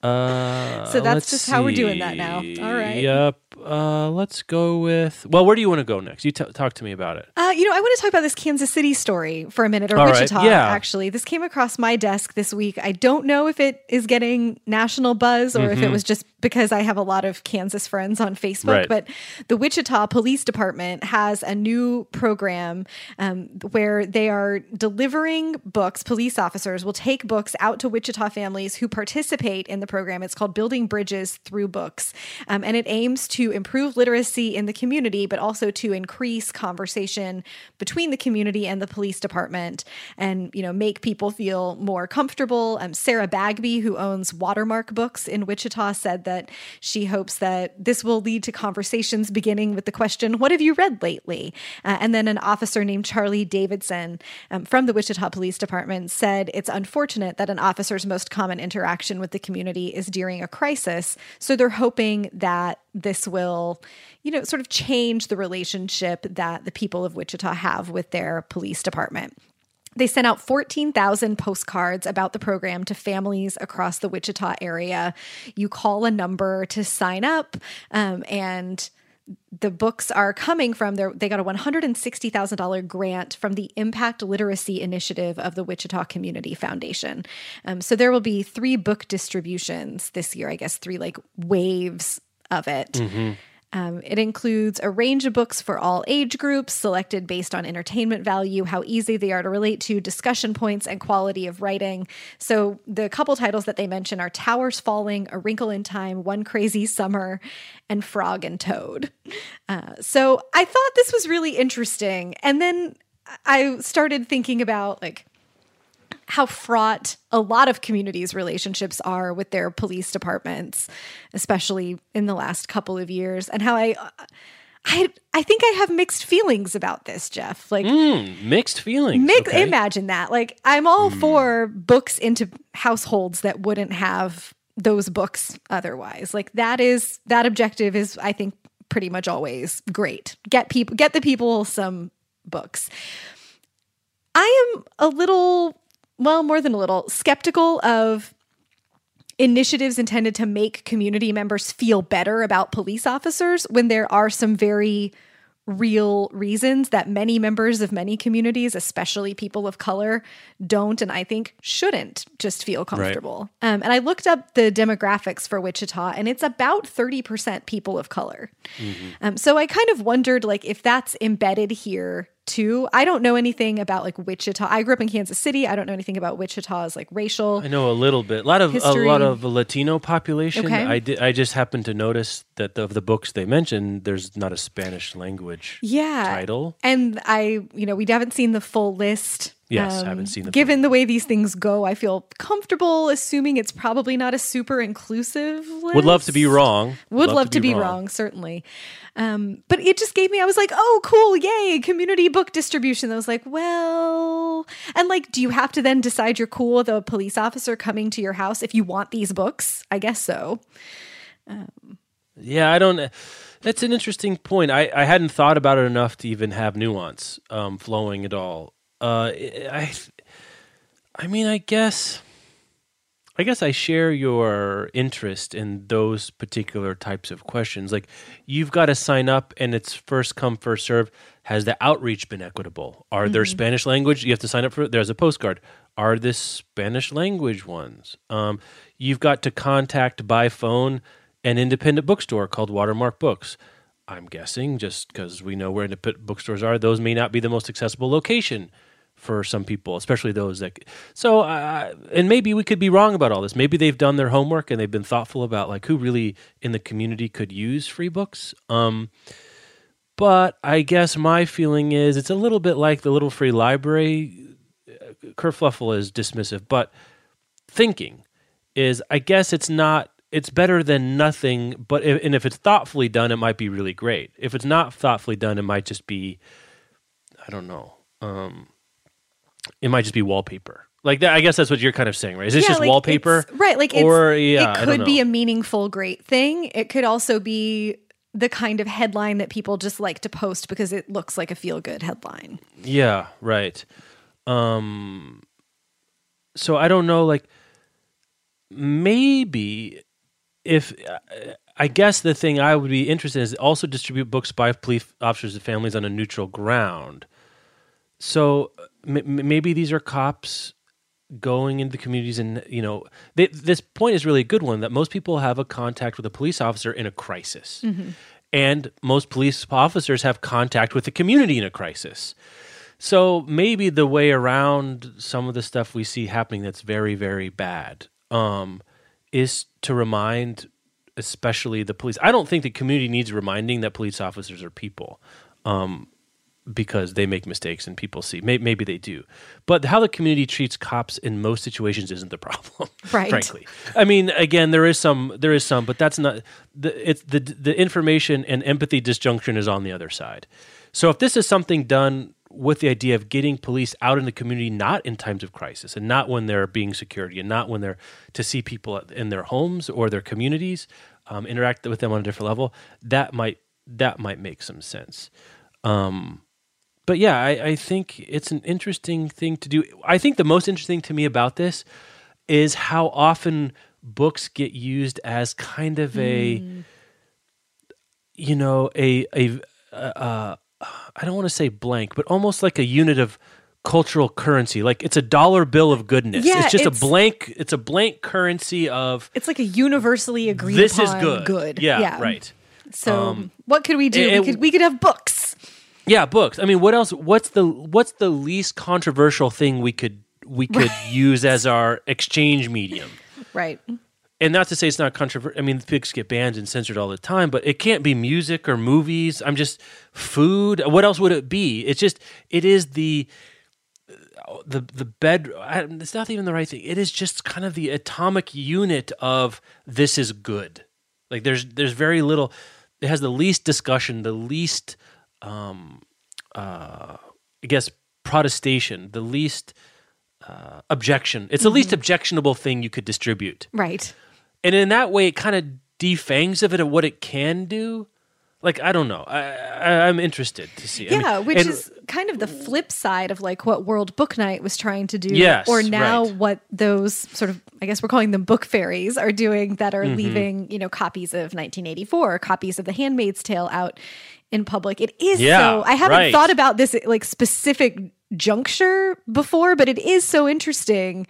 S2: Uh,
S1: So that's just how we're doing that now. All right.
S2: Yep. Uh, let's go with. Well, where do you want to go next? You t- talk to me about it.
S1: Uh, you know, I want to talk about this Kansas City story for a minute, or
S2: All right,
S1: Wichita,
S2: yeah.
S1: actually. This came across my desk this week. I don't know if it is getting national buzz or if it was just because I have a lot of Kansas friends on Facebook,
S2: Mm-hmm. Right.
S1: but the Wichita Police Department has a new program um, where they are delivering books. Police officers will take books out to Wichita families who participate in the program. It's called Building Bridges Through Books, um, and it aims to improve literacy in the community, but also to increase conversation between the community and the police department, and you know make people feel more comfortable. Um, Sarah Bagby, who owns Watermark Books in Wichita, said that she hopes that this will lead to conversations beginning with the question, "What have you read lately?" Uh, and then an officer named Charlie Davidson um, from the Wichita Police Department said it's unfortunate that an officer's most common interaction with the community is during a crisis. So they're hoping that this will, you know, sort of change the relationship that the people of Wichita have with their police department. They sent out 14,000 postcards about the program to families across the Wichita area. You call a number to sign up, um, and the books are coming from their they got a $160,000 grant from the Impact Literacy Initiative of the Wichita Community Foundation. Um, so there will be three book distributions this year, I guess three like waves of it. Mm-hmm. Um, it includes a range of books for all age groups, selected based on entertainment value, how easy they are to relate to, discussion points, and quality of writing. So, the couple titles that they mention are Towers Falling, A Wrinkle in Time, One Crazy Summer, and Frog and Toad. Uh, so, I thought this was really interesting. And then I started thinking about like, how fraught a lot of communities' relationships are with their police departments, especially in the last couple of years, and how I. I, I think I have mixed feelings about this, Jeff. Like
S2: mm, mixed feelings.
S1: Mix, okay. Imagine that. Like I'm all mm. for books into households that wouldn't have those books otherwise. Like that is that objective is I think pretty much always great. Get people get the people some books. I am a little well, more than a little, skeptical of initiatives intended to make community members feel better about police officers when there are some very real reasons that many members of many communities, especially people of color, don't and I think shouldn't just feel comfortable. Right. Um, and I looked up the demographics for Wichita, and it's about 30% people of color. Mm-hmm. Um, so I kind of wondered like if that's embedded here too. I don't know anything about like Wichita. I grew up in Kansas City. I don't know anything about Wichita's like racial.
S2: I know a little bit. A lot of history. a lot of Latino population. Okay. I did. I just happened to notice that the, of the books they mentioned, there's not a Spanish language
S1: yeah
S2: title.
S1: And I, you know, we haven't seen the full list.
S2: Yes, um, I haven't seen the.
S1: Given the way these things go, I feel comfortable assuming it's probably not a super inclusive list.
S2: Would love to be wrong.
S1: Would love, love to, be, wrong. wrong, certainly. Um, but it just gave me, I was like, oh, cool, yay, community book distribution. I was like, well, and like, do you have to then decide you're cool with a police officer coming to your house if you want these books? I guess so.
S2: Um, yeah, I don't. That's an interesting point. I, I hadn't thought about it enough to even have nuance um, flowing at all. Uh, I, I mean, I guess I guess I share your interest in those particular types of questions. Like, you've got to sign up, and it's first come, first serve. Has the outreach been equitable? Are mm-hmm. there Spanish language? You have to sign up for. There's a postcard. Are this Spanish language ones? Um, you've got to contact by phone an independent bookstore called Watermark Books. I'm guessing, just because we know where independent bookstores are, those may not be the most accessible location for some people, especially those that. So, uh, and maybe we could be wrong about all this. Maybe they've done their homework and they've been thoughtful about like who really in the community could use free books. Um, but I guess my feeling is it's a little bit like the Little Free Library. Kerfluffle is dismissive, but thinking is I guess it's not. It's better than nothing, but if, and if it's thoughtfully done, it might be really great. If it's not thoughtfully done, it might just be, I don't know. Um, it might just be wallpaper. Like that, I guess that's what you're kind of saying, right? Is this yeah, just like wallpaper,
S1: right? Like, or yeah, it could be a meaningful, great thing. It could also be the kind of headline that people just like to post because it looks like a feel good headline.
S2: Yeah, right. Um, so I don't know, like maybe if I guess the thing I would be interested in is also distribute books by police officers and families on a neutral ground. So m- maybe these are cops going into the communities and you know they, this point is really a good one that most people have a contact with a police officer in a crisis. Mm-hmm. and most police officers have contact with the community in a crisis. So maybe the way around some of the stuff we see happening that's very very bad um, is to remind especially the police. I don't think the community needs reminding that police officers are people. Um, because they make mistakes and people see. Maybe they do, but how the community treats cops in most situations isn't the problem.
S1: Right.
S2: frankly, I mean, again, there is some, there is some, but that's not the it's the the information and empathy disjunction is on the other side. So if this is something done with the idea of getting police out in the community, not in times of crisis, and not when they're being security, and not when they're to see people in their homes or their communities, um, interact with them on a different level. That might that might make some sense. Um, but yeah, I, I think it's an interesting thing to do. I think the most interesting to me about this is how often books get used as kind of a, you know, a a uh, I don't want to say blank, but almost like a unit of cultural currency. Like it's a dollar bill of goodness.
S1: Yeah,
S2: it's just
S1: it's-
S2: a blank. It's a blank currency of
S1: It's like a universally agreed
S2: this is good.
S1: good.
S2: Yeah, right.
S1: So
S2: Um,
S1: what could we do?
S2: it-
S1: we could we could have books.
S2: Yeah, books. I mean, what else? What's the what's the least controversial thing we could we could use as our exchange medium?
S1: Right.
S2: and not to say it's not controversial. I mean, books get banned and censored all the time, but it can't be music or movies. I'm just food. What else would it be? It's just it is the the the bed. It's not even the right thing. It is just kind of the atomic unit of this is good. Like there's there's very little. It has the least discussion, the least, um, uh, I guess, protestation, the least. Uh, objection. It's the least objectionable thing you could distribute
S1: Right.
S2: and in that way it kind of defangs of it of what it can do like i don't know i, I i'm interested to see I mean,
S1: Yeah, which
S2: and-
S1: is kind of the flip side of like what World Book Night was trying to do.
S2: Yes,
S1: or now
S2: right.
S1: what those sort of I guess we're calling them book fairies are doing that
S2: Mm-hmm.
S1: are leaving, you know, copies of 1984, copies of The Handmaid's Tale out in public. It is
S2: Yeah,
S1: so I haven't
S2: right.
S1: thought about this like specific juncture before, but it is so interesting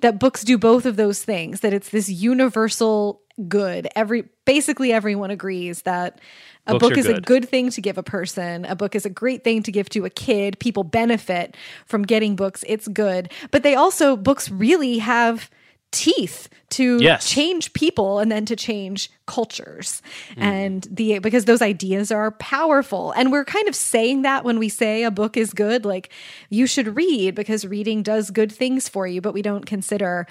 S1: that books do both of those things that it's this universal good every basically everyone agrees that a
S2: Books
S1: book is a
S2: good.
S1: good thing to give a person a book is a great thing to give to a kid people benefit from getting books it's good but they also books really have teeth to
S2: Yes.
S1: change people and then to change cultures.
S2: Mm-hmm.
S1: and the because those ideas are powerful. And we're kind of saying that when we say a book is good like you should read because reading does good things for you. But we don't consider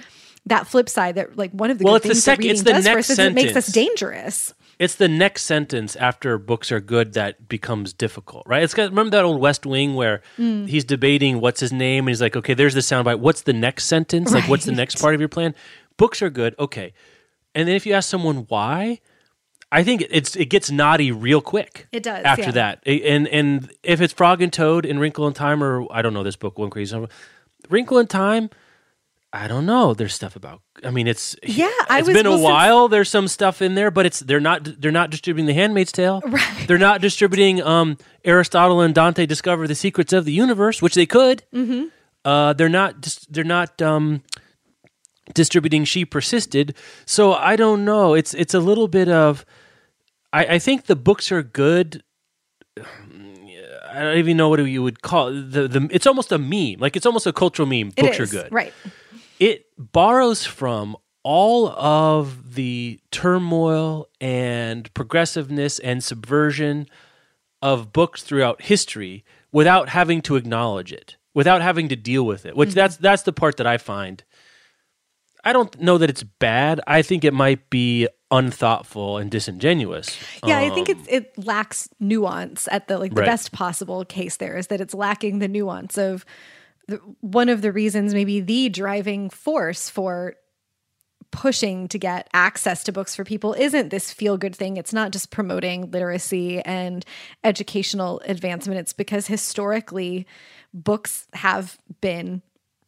S1: that flip side that like one of the
S2: Well,
S1: good
S2: it's the
S1: things
S2: sec-
S1: that reading
S2: it's the
S1: does for
S2: next
S1: us is it makes us dangerous
S2: it's the next sentence after books are good that becomes difficult right it's got remember that old west wing where
S1: Mm.
S2: he's debating what's his name and he's like okay there's the soundbite what's the next sentence like what's the next part of your plan books are good okay and then if you ask someone why I think it's it gets naughty real quick.
S1: It does,
S2: after
S1: yeah.
S2: that, and and if it's Frog and Toad and Wrinkle in Time, or I don't know this book, One Crazy Wrinkle in Time, I don't know. There's stuff about. I mean, it's
S1: Yeah, I
S2: It's
S1: was-
S2: been a
S1: well,
S2: while. There's some stuff in there, but it's they're not they're not distributing The Handmaid's Tale.
S1: Right.
S2: They're not distributing um, Aristotle and Dante discover the secrets of the universe, which they could. Mm-hmm. Uh, they're not. dis- They're not. Um, distributing she persisted so i don't know it's it's a little bit of i i think the books are good i don't even know what you would call it. the the it's almost a meme like it's almost a cultural meme
S1: It
S2: books
S1: is,
S2: are good
S1: right
S2: it borrows from all of the turmoil and progressiveness and subversion of books throughout history without having to acknowledge it without having to deal with it which
S1: Mm-hmm.
S2: that's that's the part that i find i don't know that it's bad i think it might be unthoughtful and disingenuous
S1: Yeah, I think it's it lacks nuance at the like the
S2: Um, Right.
S1: best possible case there is that it's lacking the nuance of one of the reasons maybe the driving force for pushing to get access to books for people isn't this feel good thing. It's not just promoting literacy and educational advancement. It's because historically books have been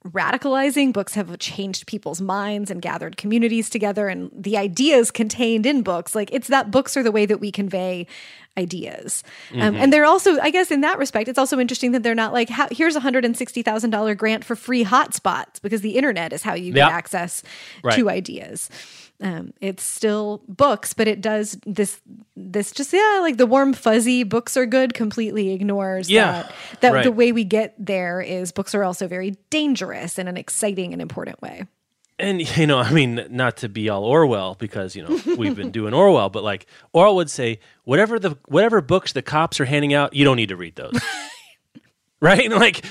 S1: radicalizing. Books have changed people's minds and gathered communities together. And the ideas contained in books, like it's that books are the way that we convey ideas. Um, and they're also, I guess, in that respect, it's also interesting that they're not like, how, here's a $160,000 grant for free hotspots because the internet is how you get
S2: Yep.
S1: access
S2: Right.
S1: to ideas. Um, it's still books, but it does this. This just yeah, like the warm fuzzy books are good. Completely ignores
S2: Yeah,
S1: that that the way we get there is books are also very dangerous in an exciting and important way.
S2: and you know i mean not to be all orwell because you know we've been doing orwell but like orwell would say whatever the whatever books the cops are handing out you don't need to read those right and like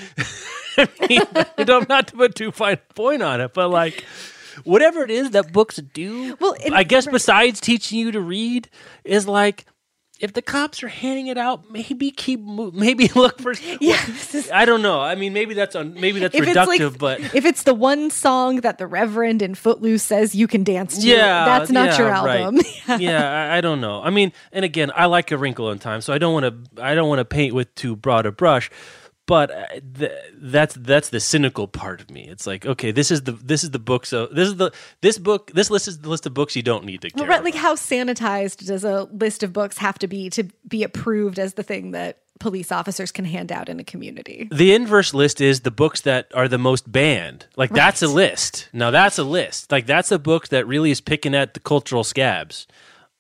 S2: I mean, you don't not to put too fine a point on it but like whatever it is that books do
S1: Well, and-
S2: i guess
S1: right.
S2: besides teaching you to read is like if the cops are handing it out, maybe keep maybe look for.
S1: Yeah.
S2: I don't know. I mean, maybe that's on. Maybe that's reductive,
S1: like,
S2: but
S1: if it's the one song that the Reverend in Footloose says you can dance to,
S2: yeah,
S1: that's not
S2: yeah,
S1: your
S2: right.
S1: album.
S2: yeah, I, I don't know. I mean, and again, I like A Wrinkle in Time, so I don't want to. I don't want to paint with too broad a brush. But uh, th- that's that's the cynical part of me. It's like, okay, this is the this is the book. So this is the this book. This list is the list of books you don't need to care.
S1: right, like
S2: about.
S1: how sanitized does a list of books have to be to be approved as the thing that police officers can hand out in a community?
S2: The inverse list is the books that are the most banned. Like that's a list. Now that's a list. Like that's a book that really is picking at the cultural scabs.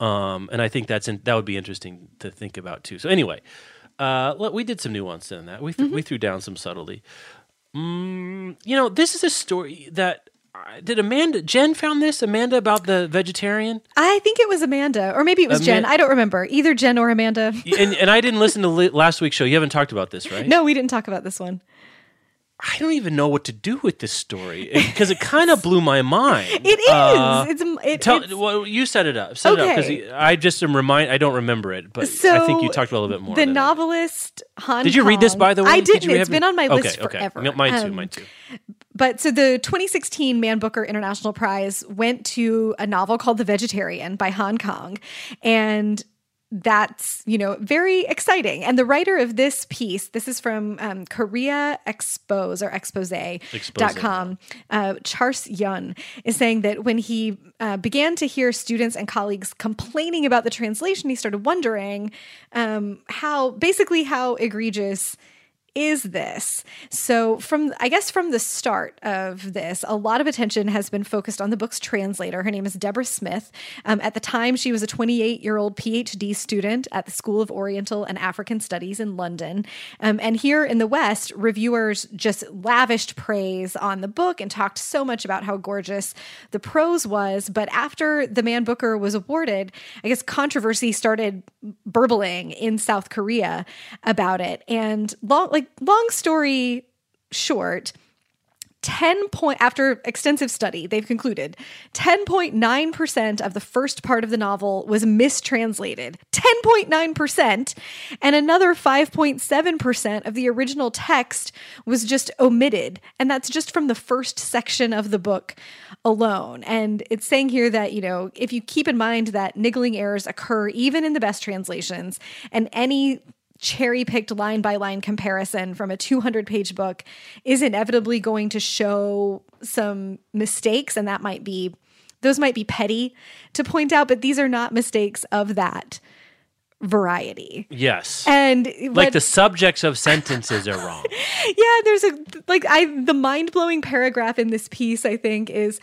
S2: Um, and I think that's in, that would be interesting to think about too. So anyway, uh, look, we did some nuance in that. We th- we threw down some subtlety. Mm, you know, this is a story that uh, did Amanda Jen found this Amanda about the vegetarian.
S1: I think it was Amanda, or maybe it was Jen. I don't remember. Either Jen or Amanda.
S2: and, and I didn't listen to li- last week's show. You haven't talked about this, right?
S1: No, we didn't talk about this one.
S2: I don't even know what to do with this story because it, kind of blew my mind.
S1: It is.
S2: Uh,
S1: it's it,
S2: Tell,
S1: it's-
S2: well, you set it up. Set it up
S1: Okay.
S2: because I just am remind. I don't remember it, but
S1: so
S2: I think you talked a little bit more.
S1: The
S2: did.
S1: novelist Han.
S2: Did you read this by the way?
S1: I
S2: Did
S1: didn't.
S2: you
S1: It's been on my
S2: okay,
S1: list
S2: okay.
S1: forever.
S2: No, Mine too.
S1: Um,
S2: mine too.
S1: But so the 2016 Man Booker International Prize went to a novel called The Vegetarian by Han Kang. And that's, you know, very exciting. And the writer of this piece, this is from um, Korea Expose or expose.com, uh, Charles Yun, is saying that when he uh, began to hear students and colleagues complaining about the translation, he started wondering um, how, basically, how egregious is this? So, from I guess from the start of this, a lot of attention has been focused on the book's translator. Her name is Deborah Smith. Um, at the time, she was a 28 year old PhD student at the School of Oriental and African Studies in London. Um, and here in the West, reviewers just lavished praise on the book and talked so much about how gorgeous the prose was. But after the Man Booker was awarded, I guess controversy started burbling in South Korea about it. And long, like long story short, 10 point after extensive study they've concluded 10.9% of the first part of the novel was mistranslated. 10.9% and another 5.7% of the original text was just omitted. And that's just from the first section of the book alone. And it's saying here that you know if you keep in mind that niggling errors occur even in the best translations and any cherry picked line by line comparison from a 200 page book is inevitably going to show some mistakes and that might be those might be petty to point out but these are not mistakes of that variety
S2: Yes.
S1: and
S2: like
S1: what-
S2: the subjects of sentences are wrong.
S1: yeah there's a like i the mind-blowing paragraph in this piece i think is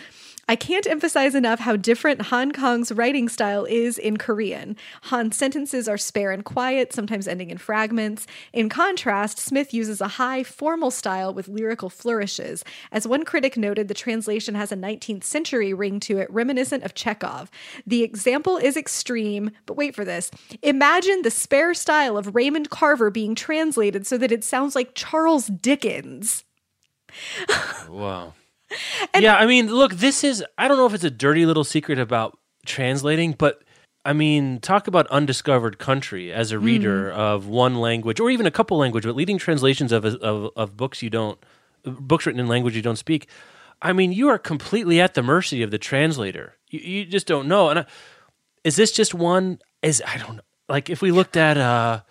S1: I can't emphasize enough how different Han Kang's writing style is in Korean. Han's sentences are spare and quiet, sometimes ending in fragments. In contrast, Smith uses a high, formal style with lyrical flourishes. As one critic noted, the translation has a 19th century ring to it, reminiscent of Chekhov. The example is extreme, but wait for this. Imagine the spare style of Raymond Carver being translated so that it sounds like Charles Dickens.
S2: Wow. yeah, I mean, look, this is I don't know if it's a dirty little secret about translating, but I mean, talk about undiscovered country as a reader of one language or even a couple language, but leading translations of of, of books you don't books written in language you don't speak. I mean, you are completely at the mercy of the translator. You, you just don't know. And I, is this just one? Is I don't know. Like if we looked at uh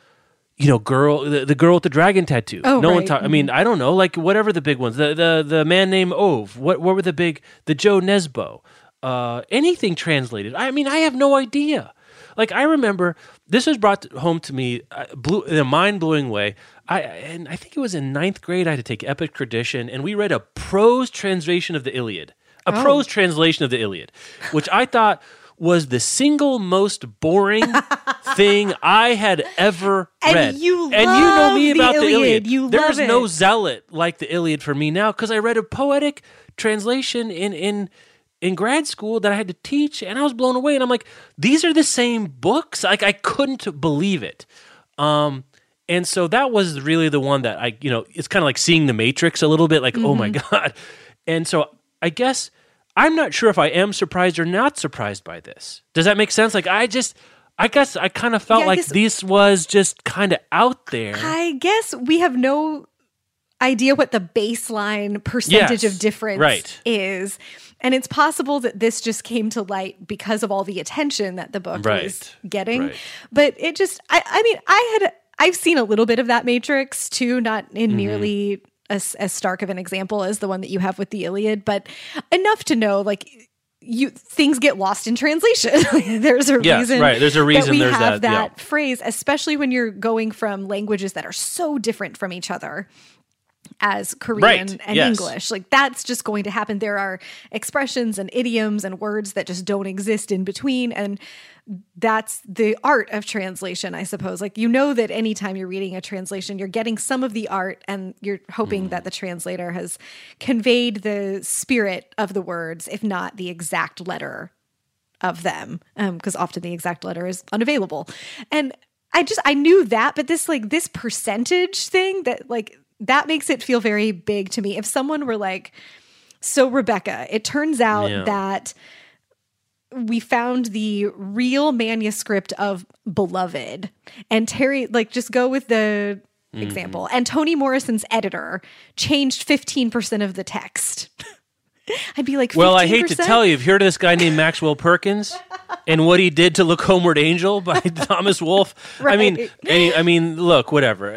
S2: you know, girl, the, the girl with the dragon tattoo.
S1: Oh,
S2: no one
S1: right.
S2: talk. I mean, I don't know, like whatever the big ones. The the the man named Ove. What what were the big? The Jo Nesbø. Uh, anything translated? I mean, I have no idea. Like I remember, this was brought home to me, uh, blew, in a mind blowing way. I and I think it was in ninth grade. I had to take epic tradition, and we read a prose translation of the Iliad. A
S1: Oh.
S2: prose translation of the Iliad, which I thought was the single most boring thing I had ever
S1: And
S2: read.
S1: you
S2: and you know
S1: love
S2: me
S1: the
S2: about the
S1: Iliad.
S2: Iliad.
S1: You
S2: There's
S1: love
S2: no
S1: it.
S2: zealot like the Iliad for me now because I read a poetic translation in in in grad school that I had to teach, and I was blown away. And I'm like, these are the same books. Like I couldn't believe it. Um, and so that was really the one that I, you know, it's kind of like seeing the Matrix a little bit. Like, oh my
S1: Mm-hmm.
S2: god. And so I guess I'm not sure if I am surprised or not surprised by this. Does that make sense? Like I just I guess I kind of felt
S1: Yeah,
S2: like
S1: guess-
S2: this was just kind of out there.
S1: I guess we have no idea what the baseline percentage
S2: Yes,
S1: of difference
S2: right.
S1: is. And it's possible that this just came to light because of all the attention that the book was
S2: Right,
S1: getting.
S2: right.
S1: But it just, I, I mean, I had, I've seen a little bit of that Matrix too, not
S2: Mm-hmm.
S1: in nearly as, as stark of an example as the one that you have with the Iliad, but enough to know like you things get lost in translation. there's a
S2: Yes,
S1: reason,
S2: right. There's a
S1: that
S2: reason
S1: we
S2: there's
S1: have
S2: that, yeah.
S1: phrase, especially when you're going from languages that are so different from each other as Korean
S2: Right,
S1: and
S2: yes.
S1: English. Like that's just going to happen. There are expressions and idioms and words that just don't exist in between. And that's the art of translation, I suppose. Like you know that anytime you're reading a translation, you're getting some of the art and you're hoping
S2: Mm.
S1: that the translator has conveyed the spirit of the words, if not the exact letter of them because often the exact letter is unavailable and i just i knew that but this like this percentage thing that like that makes it feel very big to me if someone were like so rebecca it turns out
S2: Yeah.
S1: that we found the real manuscript of beloved and terry like just go with the
S2: Mm-hmm.
S1: example and toni morrison's editor changed 15% of the text i'd be like 15%?
S2: Well, I hate to tell you, have you heard of this guy named Maxwell Perkins and what he did to Look Homeward Angel by Thomas Wolfe? I mean, any, I mean, look, whatever.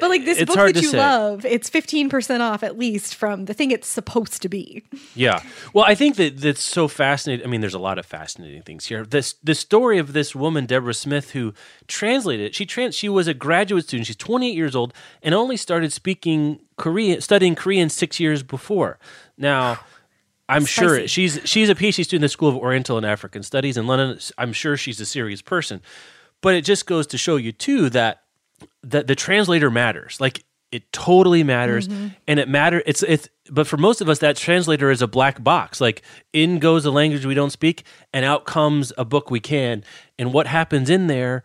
S1: But like this
S2: it's
S1: book that you
S2: say.
S1: love, it's fifteen percent off at least from the thing it's supposed to be.
S2: Yeah. Well, I think that that's so fascinating. I mean, there's a lot of fascinating things here. This the story of this woman, Deborah Smith, who translated it. She trans she was a graduate student. She's 28 years old and only started speaking Korean, studying Korean six years before. Now. I'm sure she's she's a PhD student in the School of Oriental and African Studies in London. I'm sure she's a serious person, but it just goes to show you too that that the translator matters. Like it totally matters, mm-hmm. and it matter. It's it's. But for most of us, that translator is a black box. Like in goes a language we don't speak, and out comes a book we can. And what happens in there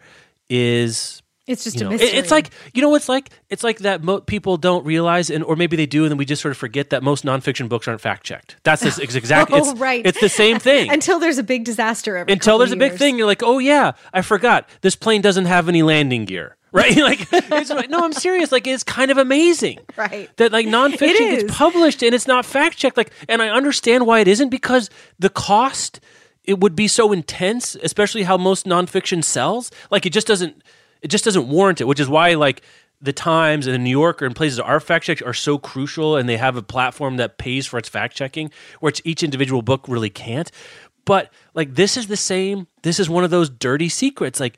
S2: is
S1: It's just
S2: you
S1: a
S2: know, it-
S1: mystery.
S2: it's like you know what's like it's like that mo- people don't realize and or maybe they do and then we just sort of forget that most nonfiction books aren't fact checked that's this it's exactly
S1: Oh,
S2: it's,
S1: right.
S2: it's the same thing.
S1: Until there's a big disaster. Every
S2: until there's a big thing you're like oh yeah i forgot. This plane doesn't have any landing gear. Right? Like it's like, no i'm serious. Like it's kind of amazing
S1: Right.
S2: that like nonfiction gets published and it's not fact checked like and i understand why it isn't because the cost it would be so intense especially how most nonfiction sells. Like it just doesn't it just doesn't warrant it which is why like the Times and the New Yorker and places are fact check are so crucial, and they have a platform that pays for its fact checking, which each individual book really can't. But like this is the same. This is one of those dirty secrets. Like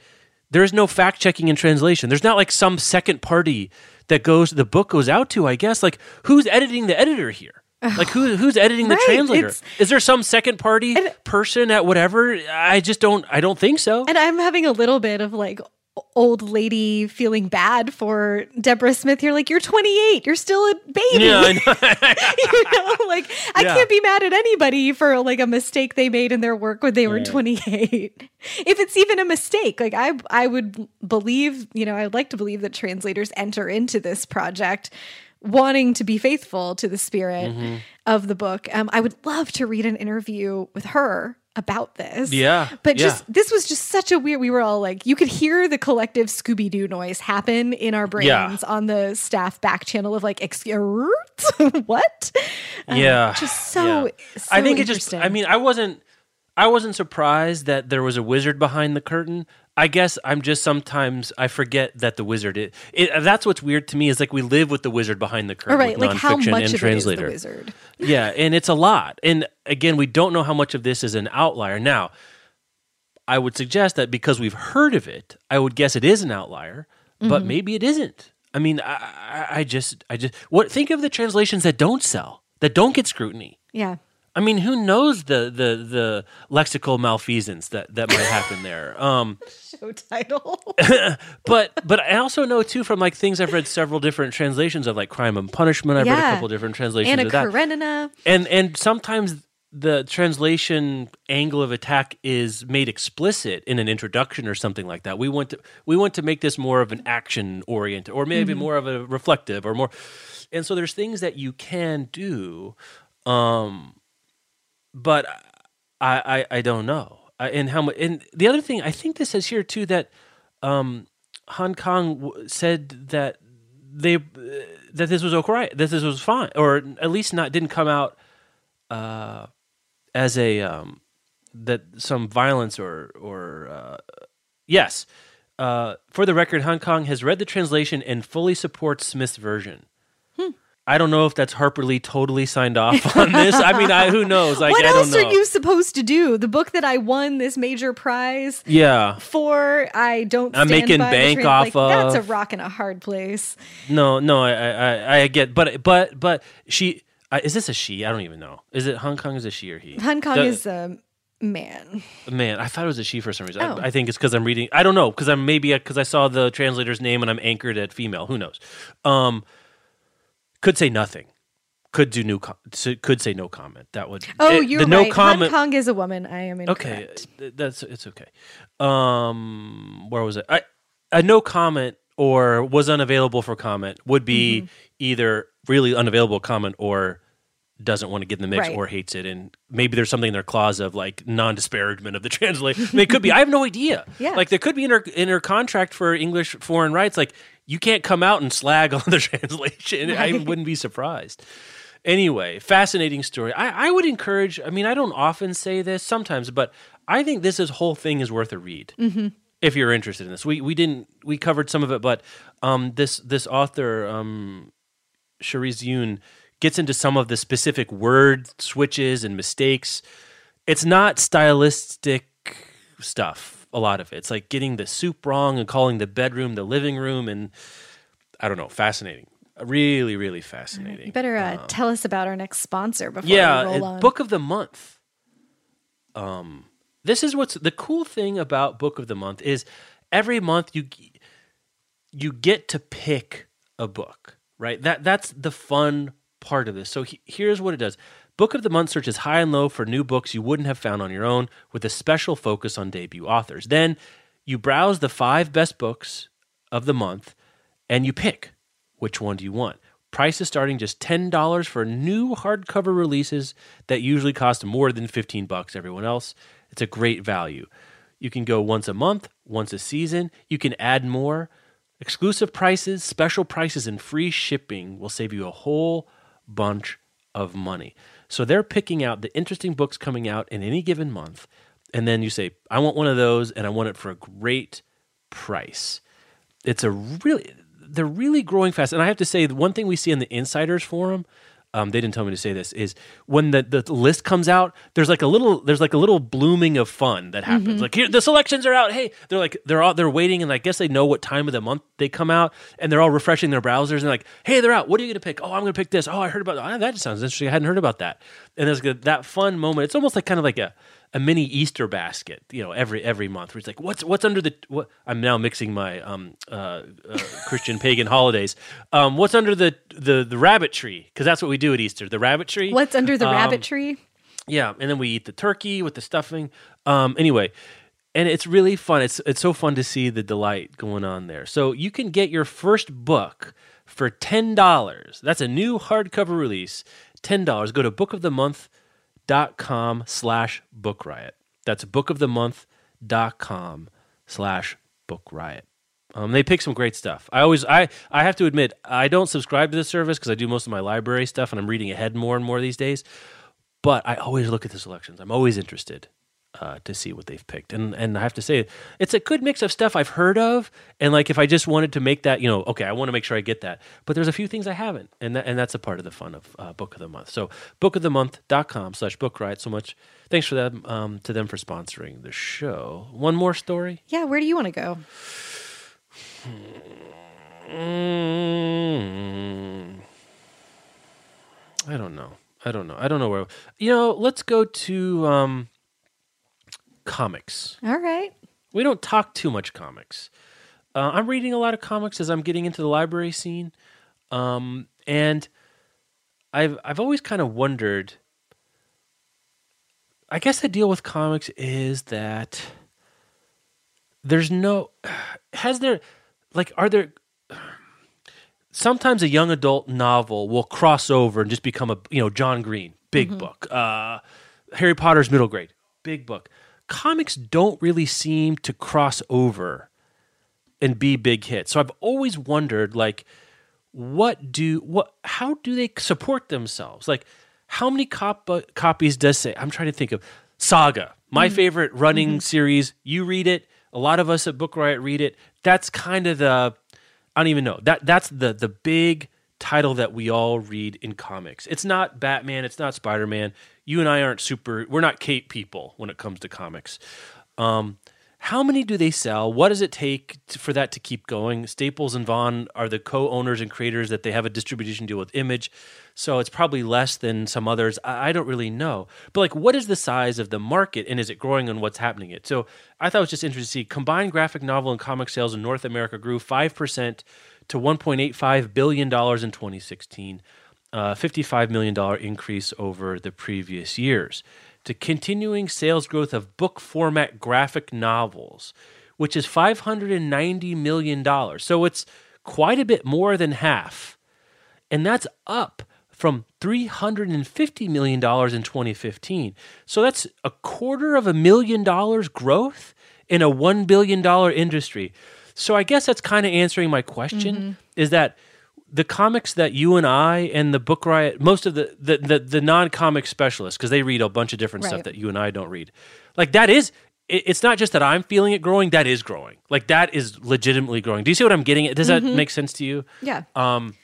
S2: there is no fact checking in translation. There's not like some second party that goes the book goes out to. I guess like who's editing the editor here. Like who who's editing the
S1: Right,
S2: translator? Is there some second party person at whatever? I just don't. I don't think so.
S1: And I'm having a little bit of like old lady feeling bad for Deborah Smith. You're like, you're 28. You're still a baby.
S2: yeah, I know.
S1: you know, like I
S2: Yeah.
S1: can't be mad at anybody for like a mistake they made in their work when they were 28. If it's even a mistake, like I I would believe, you know, I would like to believe that translators enter into this project wanting to be faithful to the spirit
S2: Mm-hmm.
S1: of the book. Um, I would love to read an interview with her about this.
S2: Yeah,
S1: But
S2: yeah.
S1: just this was just such a weird we were all like you could hear the collective Scooby Doo noise happen in our brains
S2: Yeah.
S1: on the staff back channel of like excuse what? Um,
S2: yeah
S1: just so,
S2: yeah.
S1: so
S2: i think it just i mean i wasn't i wasn't surprised that there was a wizard behind the curtain i guess i'm just sometimes i forget that the wizard it, it that's what's weird to me is like we live with the wizard behind the curtain
S1: all right,
S2: with
S1: like how
S2: nonfiction
S1: much
S2: and
S1: of it is the
S2: translator
S1: wizard?
S2: yeah and it's a lot and again we don't know how much of this is an outlier now i would suggest that because we've heard of it i would guess it is an outlier but
S1: Mm-hmm.
S2: maybe it isn't i mean I, I, I just i just what think of the translations that don't sell that don't get scrutiny
S1: Yeah.
S2: I mean, who knows the the the lexical malfeasance that that might happen there? Um,
S1: Show title.
S2: but but I also know too from like things I've read several different translations of like Crime and Punishment. I've read a couple different translations
S1: Anna
S2: of that,
S1: Karenina.
S2: and and sometimes the translation angle of attack is made explicit in an introduction or something like that. We want to we want to make this more of an action oriented, or maybe more of a reflective, or more. And so there's things that you can do, um, but I, I I don't know. and how much. And the other thing, I think this says here too that um, Hong Kong w- said that they uh, that this was okay, that this was fine, or at least not didn't come out uh, as a um, that some violence or or uh, yes. Uh, for the record, Hong Kong has read the translation and fully supports Smith's version. I don't know if that's Harper Lee totally signed off on this. I mean, I, who knows? Like,
S1: what
S2: I
S1: else are you supposed to do? The book that I won this major prize
S2: yeah,
S1: for, I don't.
S2: I'm making
S1: by
S2: bank off
S1: like, That's a rock and a hard place.
S2: no, no, I, I, I- I get, but, but, but she uh, is this a she? I don't even know. Is it Hong Kong? Is a she or he?
S1: Hong Kong
S2: The-
S1: is a man.
S2: Man, I thought it was a she for some reason.
S1: Oh.
S2: I, I think it's because I'm reading. I don't know because I'm maybe because I saw the translator's name and I'm anchored at female. Who knows? Um, could say nothing. Could do new. Com- could say no comment. That would.
S1: Oh,
S2: it-
S1: you're
S2: the no
S1: right.
S2: comment.
S1: Hong Kong is a woman. I am
S2: okay,
S1: incorrect.
S2: th- that's it's okay. Um, where was it? I a no comment or was unavailable for comment would be
S1: Mm-hmm.
S2: either really unavailable comment or doesn't want to get in the mix
S1: Right.
S2: or hates it and maybe there's something in their clause of like non-disparagement of the translation I mean, it could be i have no idea
S1: Yeah.
S2: like there could be in her in her contract for english foreign rights like you can't come out and slag on the translation. I wouldn't be surprised. Anyway fascinating story. I, I would encourage i mean i don't often say this sometimes but i think this is, whole thing is worth a read if you're interested in this. We we didn't we covered some of it but um this this author um Charse Yun gets into some of the specific word switches and mistakes. It's not stylistic stuff. A lot of it. It's like getting the soup wrong and calling the bedroom the living room, and I don't know. Fascinating. Really, really fascinating.
S1: You better uh, tell us about our next sponsor before
S2: yeah,
S1: we roll on.
S2: book of the month. Um, this is what's the cool thing about book of the month is every month you you get to pick a book, right? That that's the fun part of this. So he, here's what it does. Book of the Month searches high and low for new books you wouldn't have found on your own with a special focus on debut authors. Then you browse the 5 best books of the month and you pick which one do you want. Prices starting just $10 for new hardcover releases that usually cost more than 15 bucks everyone else. It's a great value. You can go once a month, once a season. You can add more. Exclusive prices, special prices, and free shipping will save you a whole bunch of money. So they're picking out the interesting books coming out in any given month. And then you say, I want one of those and I want it for a great price. It's a really, they're really growing fast. And I have to say, the one thing we see in the insiders forum, um, they didn't tell me to say this, is when the, the list comes out, there's like a little, there's like a little blooming of fun that happens. Like here, the selections are out. Hey, they're like, they're all, they're waiting. And I guess they know what time of the month they come out and they're all refreshing their browsers and like, hey, they're out. What are you to pick? Oh, I'm going to pick this. Oh, I heard about that. that. sounds interesting. I hadn't heard about that. And there's that fun moment. It's almost like kind of like a, a mini Easter basket, you know, every every month. Where it's like, what's what's under the what? I'm now mixing my um uh, uh Christian pagan holidays. Um, what's under the the the rabbit tree? Because that's what we do at Easter. The rabbit tree.
S1: What's under the
S2: Um,
S1: rabbit tree?
S2: Yeah, and then we eat the turkey with the stuffing. Um, anyway, and it's really fun. It's it's so fun to see the delight going on there. So you can get your first book for ten dollars. That's a new hardcover release. Ten dollars. Go to bookofthemonth.com slash book riot. That's bookofthemonth.com slash book riot. Um, they pick some great stuff. I always, I, I have to admit, I don't subscribe to this service because I do most of my library stuff, and I'm reading ahead more and more these days but I always look at the selections. I'm always interested uh, to see what they've picked, and and I have to say it's a good mix of stuff I've heard of, and like if I just wanted to make that, you know, okay, I want to make sure I get that, but there's a few things I haven't, and that, and that's a part of the fun of uh, Book of the Month. So bookofthemonth.com slash book riot. So much thanks for them um, to them for sponsoring the show. One more story.
S1: Yeah, where do you want to go?
S2: Mm, I don't know. I don't know. I don't know where. You know, let's go to um, comics.
S1: All right.
S2: We don't talk too much comics. Uh, I'm reading a lot of comics as I'm getting into the library scene, um, and I've I've always kind of wondered. I guess the deal with comics is that there's no has there like are there sometimes a young adult novel will cross over and just become a you know John Green big book uh Harry Potter's middle grade big book comics don't really seem to cross over and be big hits. So I've always wondered like what do what how do they support themselves? Like how many cop- copies does say? I'm trying to think of Saga, my mm-hmm. favorite running mm-hmm. series. You read it. A lot of us at Book Riot read it. That's kind of the I don't even know. That that's the the big title that we all read in comics. It's not Batman, it's not Spider-Man. You and I aren't super we're not cape people when it comes to comics. Um, how many do they sell? What does it take to, for that to keep going? Staples and Vaughan are the co-owners and creators that they have a distribution deal with Image, so it's probably less than some others. I, I don't really know, but like, what is the size of the market, and is it growing, and what's happening? It so I thought it was just interesting to see combined graphic novel and comic sales in North America grew five percent to 1.85 billion dollars in 2016, uh, 55 million dollar increase over the previous years to continuing sales growth of book format graphic novels, which is $590 million. So it's quite a bit more than half. And that's up from $350 million in 2015. So that's a quarter of a million dollars growth in a $1 billion industry. So I guess that's kind of answering my question mm-hmm. is that the comics that you and I and the Book Riot, most of the the the, the non comic specialists, because they read a bunch of different right. stuff that you and I don't read, like that is. it's not just that I'm feeling it growing; that is growing. Like that is legitimately growing. Do you see what I'm getting at? Does mm-hmm. that make sense to you?
S1: Yeah.
S2: Um.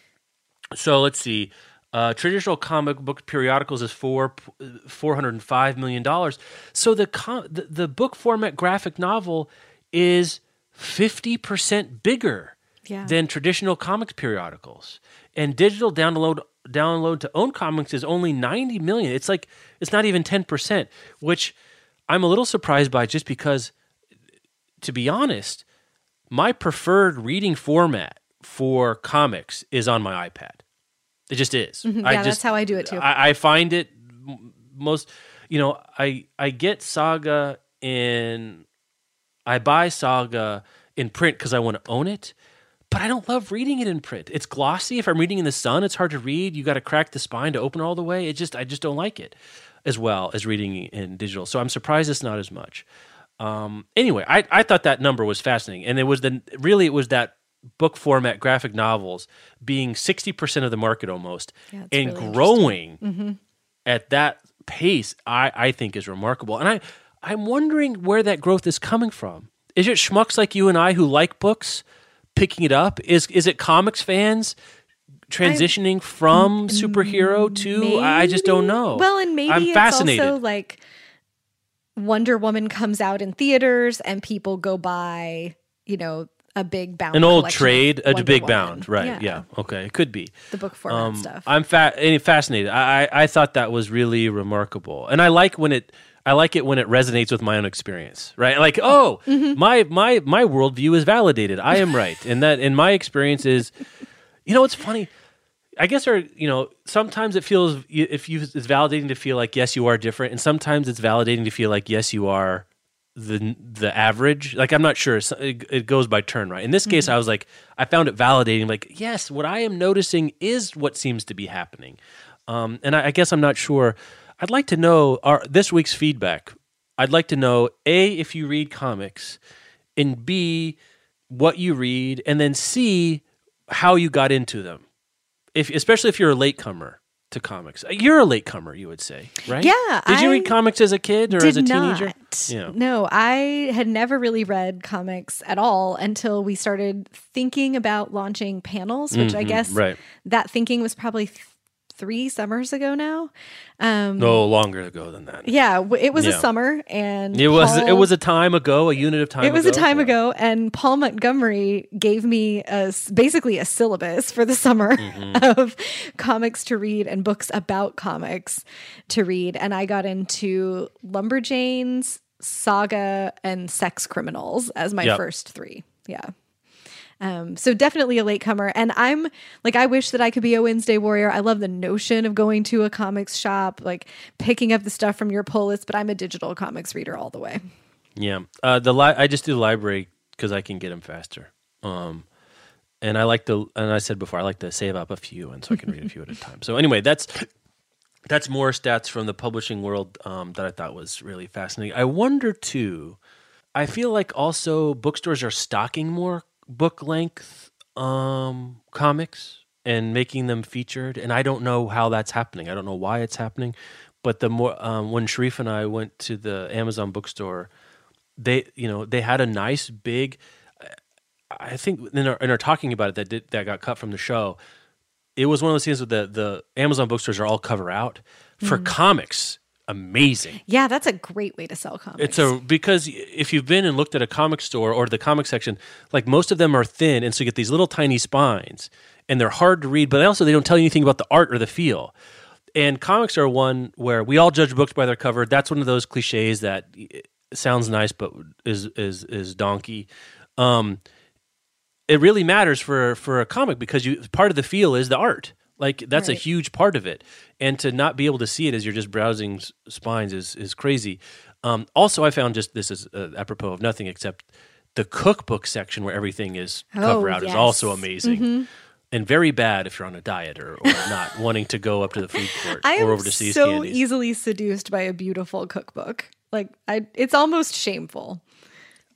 S2: So let's see. Uh, traditional comic book periodicals is four four hundred and five million dollars. So the, com- the the book format graphic novel is fifty percent bigger yeah. than traditional comics periodicals. And digital download download to own comics is only 90 million. It's like it's not even 10%, which I'm a little surprised by just because to be honest, my preferred reading format for comics is on my iPad. It just is.
S1: Mm-hmm. Yeah, I just, that's how I do it too.
S2: I, I find it most, you know, I I get Saga in, I buy Saga in print because I want to own it, but I don't love reading it in print. It's glossy. If I'm reading in the sun, it's hard to read. You got to crack the spine to open all the way. It just I just don't like it as well as reading in digital. So I'm surprised it's not as much. Um, anyway, I, I thought that number was fascinating, and it was the really it was that book format graphic novels being 60% of the market almost yeah, and really growing mm-hmm. at that pace I, I think is remarkable and I, i'm wondering where that growth is coming from is it schmucks like you and i who like books picking it up? Is is it comics fans transitioning I, from superhero to? Maybe, I just don't know.
S1: Well, and maybe I'm fascinated. also like Wonder Woman comes out in theaters and people go buy, you know, a big bound.
S2: An old trade, a big Woman. bound, right? Yeah. yeah. Okay, it could be
S1: the book format um, stuff.
S2: I'm fa- eh, fascinated. I, I I thought that was really remarkable, and I like when it I like it when it resonates with my own experience, right? Like, oh, mm-hmm. my my my worldview is validated. I am right, and that in my experience is, you know, it's funny. I guess, or you know, sometimes it feels if you it's validating to feel like yes, you are different, and sometimes it's validating to feel like yes, you are the the average. Like I'm not sure. It, it goes by turn, right? In this case, mm-hmm. I was like, I found it validating. Like, yes, what I am noticing is what seems to be happening, um, and I, I guess I'm not sure I'd like to know our this week's feedback. I'd like to know A if you read comics and B what you read and then C how you got into them. If especially if you're a latecomer to comics. You're a latecomer, you would say, right?
S1: Yeah.
S2: Did you I read comics as a kid or as a teenager?
S1: Not. Yeah. No, I had never really read comics at all until we started thinking about launching panels, which mm-hmm, I guess right. that thinking was probably three summers ago now.
S2: Um, no longer ago than that.
S1: Yeah, it was yeah. a summer, and
S2: it was it was a time ago, a unit of time.
S1: It was
S2: ago.
S1: a time yeah. ago, and Paul Montgomery gave me a basically a syllabus for the summer mm-hmm. of comics to read and books about comics to read, and I got into Lumberjanes, Saga, and Sex Criminals as my yep. first three. Yeah. Um, so definitely a latecomer. And I'm like, I wish that I could be a Wednesday warrior. I love the notion of going to a comics shop, like picking up the stuff from your pull list, but I'm a digital comics reader all the way.
S2: Yeah. Uh, the li- I just do the library because I can get them faster. Um, and I like to, and I said before, I like to save up a few, and so I can read a few at a time. So anyway, that's that's more stats from the publishing world um, that I thought was really fascinating. I wonder too. I feel like also bookstores are stocking more book length um, comics and making them featured, and I don't know how that's happening. I don't know why it's happening, but the more um, when Sharif and I went to the Amazon bookstore, they you know they had a nice big. I think in our, in our talking about it that did, that got cut from the show it was one of those things where the the Amazon bookstores are all cover out for
S1: Mm.
S2: comics. Amazing.
S1: Yeah, that's a great way to sell comics.
S2: It's a because if you've been and looked at a comic store or the comic section, like most of them are thin, and so you get these little tiny spines, and they're hard to read. But also, they don't tell you anything about the art or the feel. And comics are one where we all judge books by their cover. That's one of those cliches that eh, sounds nice but is is is donkey. Um, it really matters for for a comic because you part of the feel is the art. Like that's a huge part of it, and to not be able to see it as you're just browsing spines is is crazy. Um, also, I found just this is uh, apropos of nothing except the cookbook section where everything is cover
S1: Oh,
S2: out is also amazing. And very bad if you're on a diet or, or not wanting to go up to the food court
S1: I
S2: or over to See's
S1: so
S2: Candies.
S1: easily seduced by a beautiful cookbook. Like I, it's almost shameful.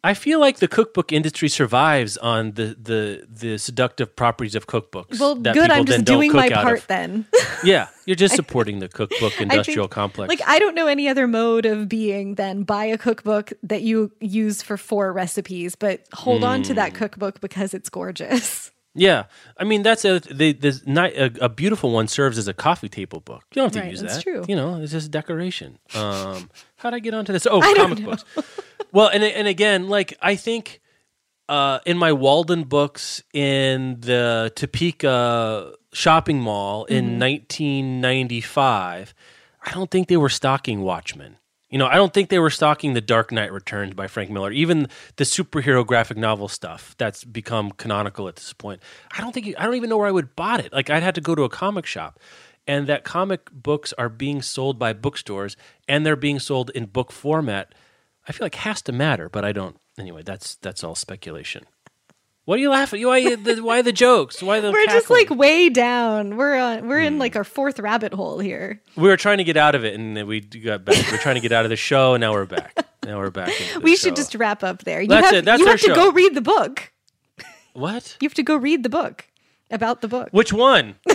S2: I feel like the cookbook industry survives on the the the seductive properties of cookbooks.
S1: Well, good. I'm just doing my part
S2: of.
S1: then.
S2: Yeah, you're just supporting the cookbook
S1: I think-
S2: industrial complex.
S1: Like I don't know any other mode of being than buy a cookbook that you use for four recipes, but hold on to
S2: Hmm.
S1: that cookbook because it's gorgeous.
S2: Yeah, I mean that's a the the ni- a, a beautiful one serves as a coffee table book. You don't have to
S1: Right,
S2: use
S1: that's
S2: that.
S1: true.
S2: You know, it's just decoration. Um, how'd I get onto this? Oh,
S1: I
S2: comic books. well, and and again, like I think uh, in my Waldenbooks in the Topeka shopping mall in
S1: Mm-hmm.
S2: 1995, I don't think they were stocking Watchmen. You know, I don't think they were stocking The Dark Knight Returns by Frank Miller, even the superhero graphic novel stuff that's become canonical at this point. I don't think I don't even know where I would bought it. Like I'd had to go to a comic shop. And that comic books are being sold by bookstores and they're being sold in book format. I feel like has to matter, but I don't. Anyway, that's that's all speculation. What are you laughing? Why the why the jokes? Why the
S1: We're just like way down. We're on. We're
S2: Hmm.
S1: in like our fourth rabbit hole here.
S2: we were trying to get out of it, and then we got back. We're trying to get out of the show, and now we're back. Now we're back.
S1: We should
S2: show.
S1: just wrap up there. You
S2: That's
S1: have,
S2: it. That's
S1: you have to go read the book.
S2: what?
S1: You have to go read the book about the book.
S2: Which one?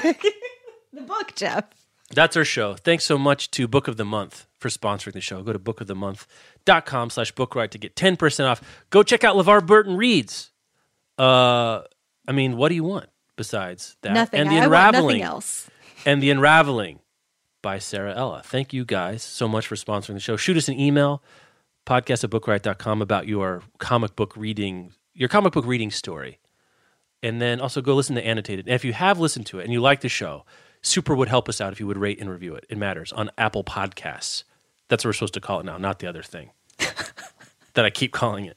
S1: The book, Jeff.
S2: That's our show. Thanks so much to Book of the Month for sponsoring the show. Go to bookofthemonth.com slash bookriot to get 10% off. Go check out LeVar Burton Reads. Uh, I mean, what do you want besides that?
S1: Nothing.
S2: And the
S1: I
S2: Unraveling.
S1: nothing else.
S2: and The Unraveling by Sara Ella. Thank you guys so much for sponsoring the show. Shoot us an email, podcast at bookriot.com about your comic book reading, your comic book reading story. And then also go listen to Annotated. And if you have listened to it and you like the show, super would help us out if you would rate and review it. It matters on Apple Podcasts. That's what we're supposed to call it now, not the other thing that I keep calling it.